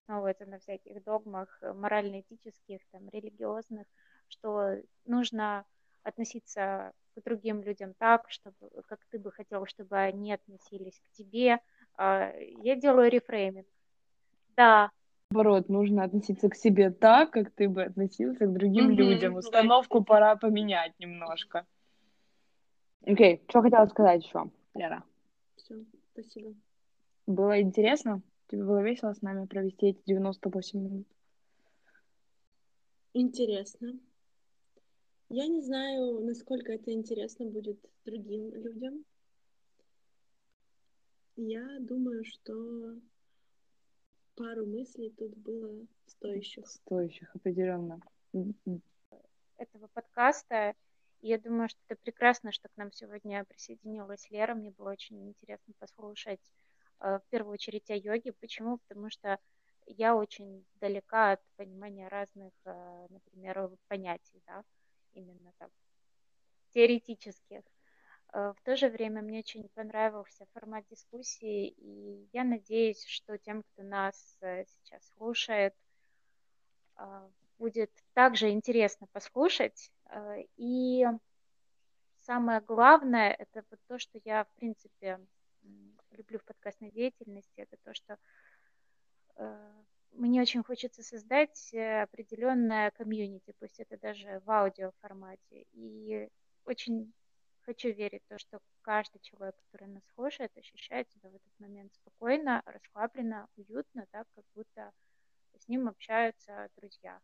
Снова это на всяких догмах э, морально-этических, там, религиозных, что нужно относиться к другим людям так, чтобы, как ты бы хотел, чтобы они относились к тебе. А, я делаю рефрейминг. Да. Наоборот, нужно относиться к себе так, как ты бы относился к другим mm-hmm. людям. Установку пора поменять немножко. Окей, okay. что хотела сказать еще, Лера? Все, спасибо. Было интересно? Тебе было весело с нами провести эти 98 минут? Интересно. Я не знаю, насколько это интересно будет другим людям. Я думаю, что пару мыслей тут было стоящих. Стоящих, определенно. Этого подкаста. Я думаю, что это прекрасно, что к нам сегодня присоединилась Лера. Мне было очень интересно послушать э, в первую очередь о йоге. Почему? Потому что я очень далека от понимания разных, э, например, понятий, да, именно так, теоретических. Э, в то же время мне очень понравился формат дискуссии, и я надеюсь, что тем, кто нас сейчас слушает, будет также интересно послушать. И самое главное, это вот то, что я, в принципе, люблю в подкастной деятельности, это то, что Э, мне очень хочется создать э, определенное комьюнити, пусть это даже в аудио формате. И очень хочу верить в то, что каждый человек, который нас слушает, ощущает себя в этот момент спокойно, расслабленно, уютно, так как будто с ним общаются друзья.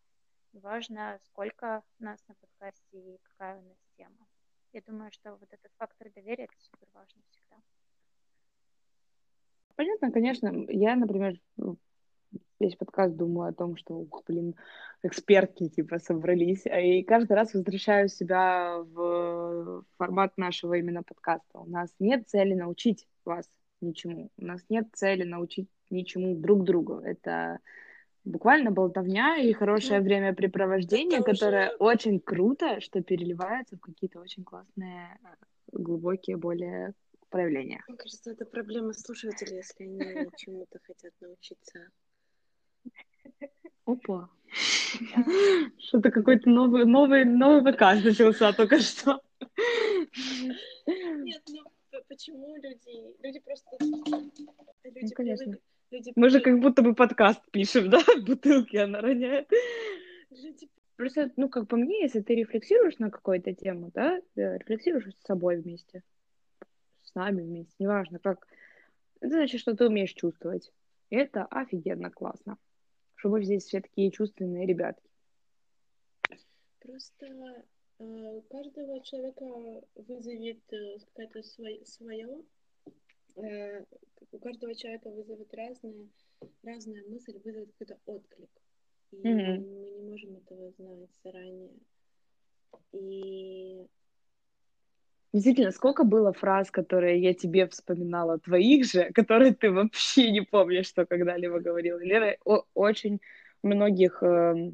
Неважно, сколько нас на подкасте и какая у нас тема. Я думаю, что вот этот фактор доверия это супер важно всегда. Понятно, конечно. Я, например, весь подкаст думаю о том, что, ух, блин, экспертки, типа, собрались. И каждый раз возвращаю себя в формат нашего именно подкаста. У нас нет цели научить вас ничему. У нас нет цели научить ничему друг другу. Это буквально болтовня и хорошее ну, времяпрепровождение, которое очень круто, что переливается в какие-то очень классные, глубокие, более проявления. Мне кажется, это проблема слушателей, если они чему-то хотят научиться. Опа. Что-то какой-то новый, новый, новый ВК начался только что. Нет, ну почему люди... Люди просто... Люди ну, конечно. Люди Мы же как будто бы подкаст пишем, да? Бутылки она роняет. Люди... Просто, ну, как по мне, если ты рефлексируешь на какую-то тему, да, рефлексируешь с собой вместе, с нами вместе, неважно как, это значит, что ты умеешь чувствовать. И это офигенно классно что вы здесь все такие чувственные ребятки. Просто э, каждого человека вызовет э, какая-то свое, э, у каждого человека вызовет разная, разная мысль, вызовет какой-то отклик. И mm-hmm. мы не можем этого знать заранее. И Действительно, сколько было фраз, которые я тебе вспоминала, твоих же, которые ты вообще не помнишь, что когда-либо говорила. Лера о- очень многих э,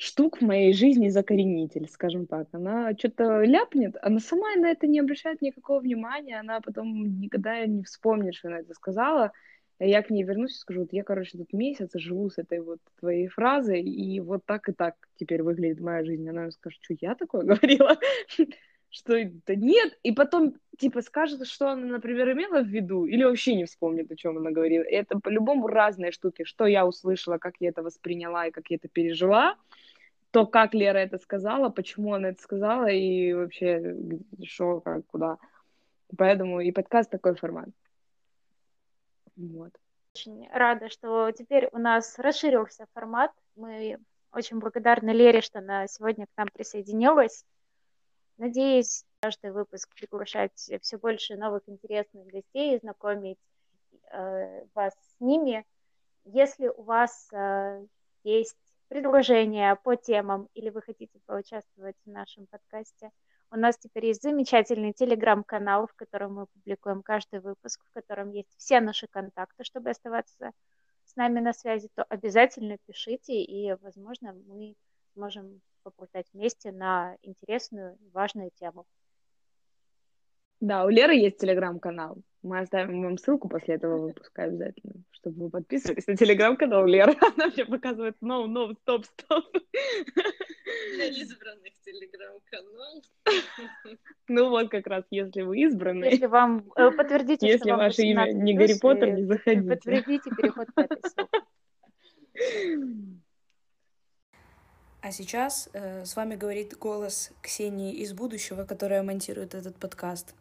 штук в моей жизни закоренитель, скажем так. Она что-то ляпнет, она сама на это не обращает никакого внимания, она потом никогда не вспомнит, что она это сказала. Я к ней вернусь и скажу, вот я, короче, тут месяц живу с этой вот твоей фразой, и вот так и так теперь выглядит моя жизнь. Она скажет, что я такое говорила? что да нет, и потом, типа, скажет, что она, например, имела в виду, или вообще не вспомнит, о чем она говорила. И это по-любому разные штуки, что я услышала, как я это восприняла и как я это пережила, то, как Лера это сказала, почему она это сказала, и вообще, что, как, куда. Поэтому и подкаст такой формат. Вот. Очень рада, что теперь у нас расширился формат. Мы очень благодарны Лере, что она сегодня к нам присоединилась. Надеюсь, каждый выпуск приглашать все больше новых интересных гостей, знакомить э, вас с ними. Если у вас э, есть предложения по темам или вы хотите поучаствовать в нашем подкасте, у нас теперь есть замечательный телеграм-канал, в котором мы публикуем каждый выпуск, в котором есть все наши контакты, чтобы оставаться с нами на связи, то обязательно пишите, и, возможно, мы сможем поболтать вместе на интересную, важную тему. Да, у Леры есть телеграм-канал. Мы оставим вам ссылку после этого выпуска обязательно, чтобы вы подписывались на телеграм-канал Леры. Она мне показывает no, no, стоп, стоп. Для избранных телеграм-канал. Ну вот как раз, если вы избранные. Если вам э, подтвердите, если что вам ваше имя не Гарри Поттер, не заходите. Подтвердите переход по этой ссылке. А сейчас э, с вами говорит голос Ксении из будущего, которая монтирует этот подкаст.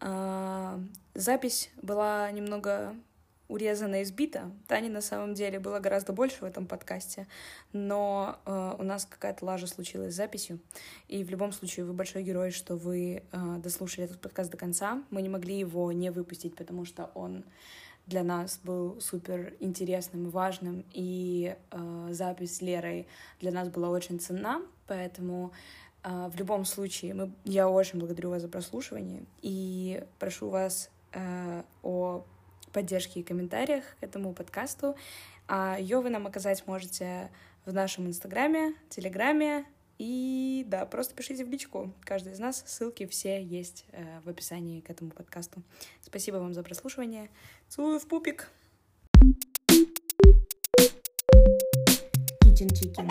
Э, запись была немного урезана и сбита. Тани на самом деле было гораздо больше в этом подкасте, но э, у нас какая-то лажа случилась с записью. И в любом случае вы большой герой, что вы э, дослушали этот подкаст до конца. Мы не могли его не выпустить, потому что он для нас был супер интересным и важным, и э, запись с Лерой для нас была очень ценна, поэтому э, в любом случае мы, я очень благодарю вас за прослушивание и прошу вас э, о поддержке и комментариях к этому подкасту. А ее вы нам оказать можете в нашем инстаграме, телеграме, и да, просто пишите в личку. Каждый из нас. Ссылки все есть э, в описании к этому подкасту. Спасибо вам за прослушивание. Целую в пупик. Kitchen Chicken.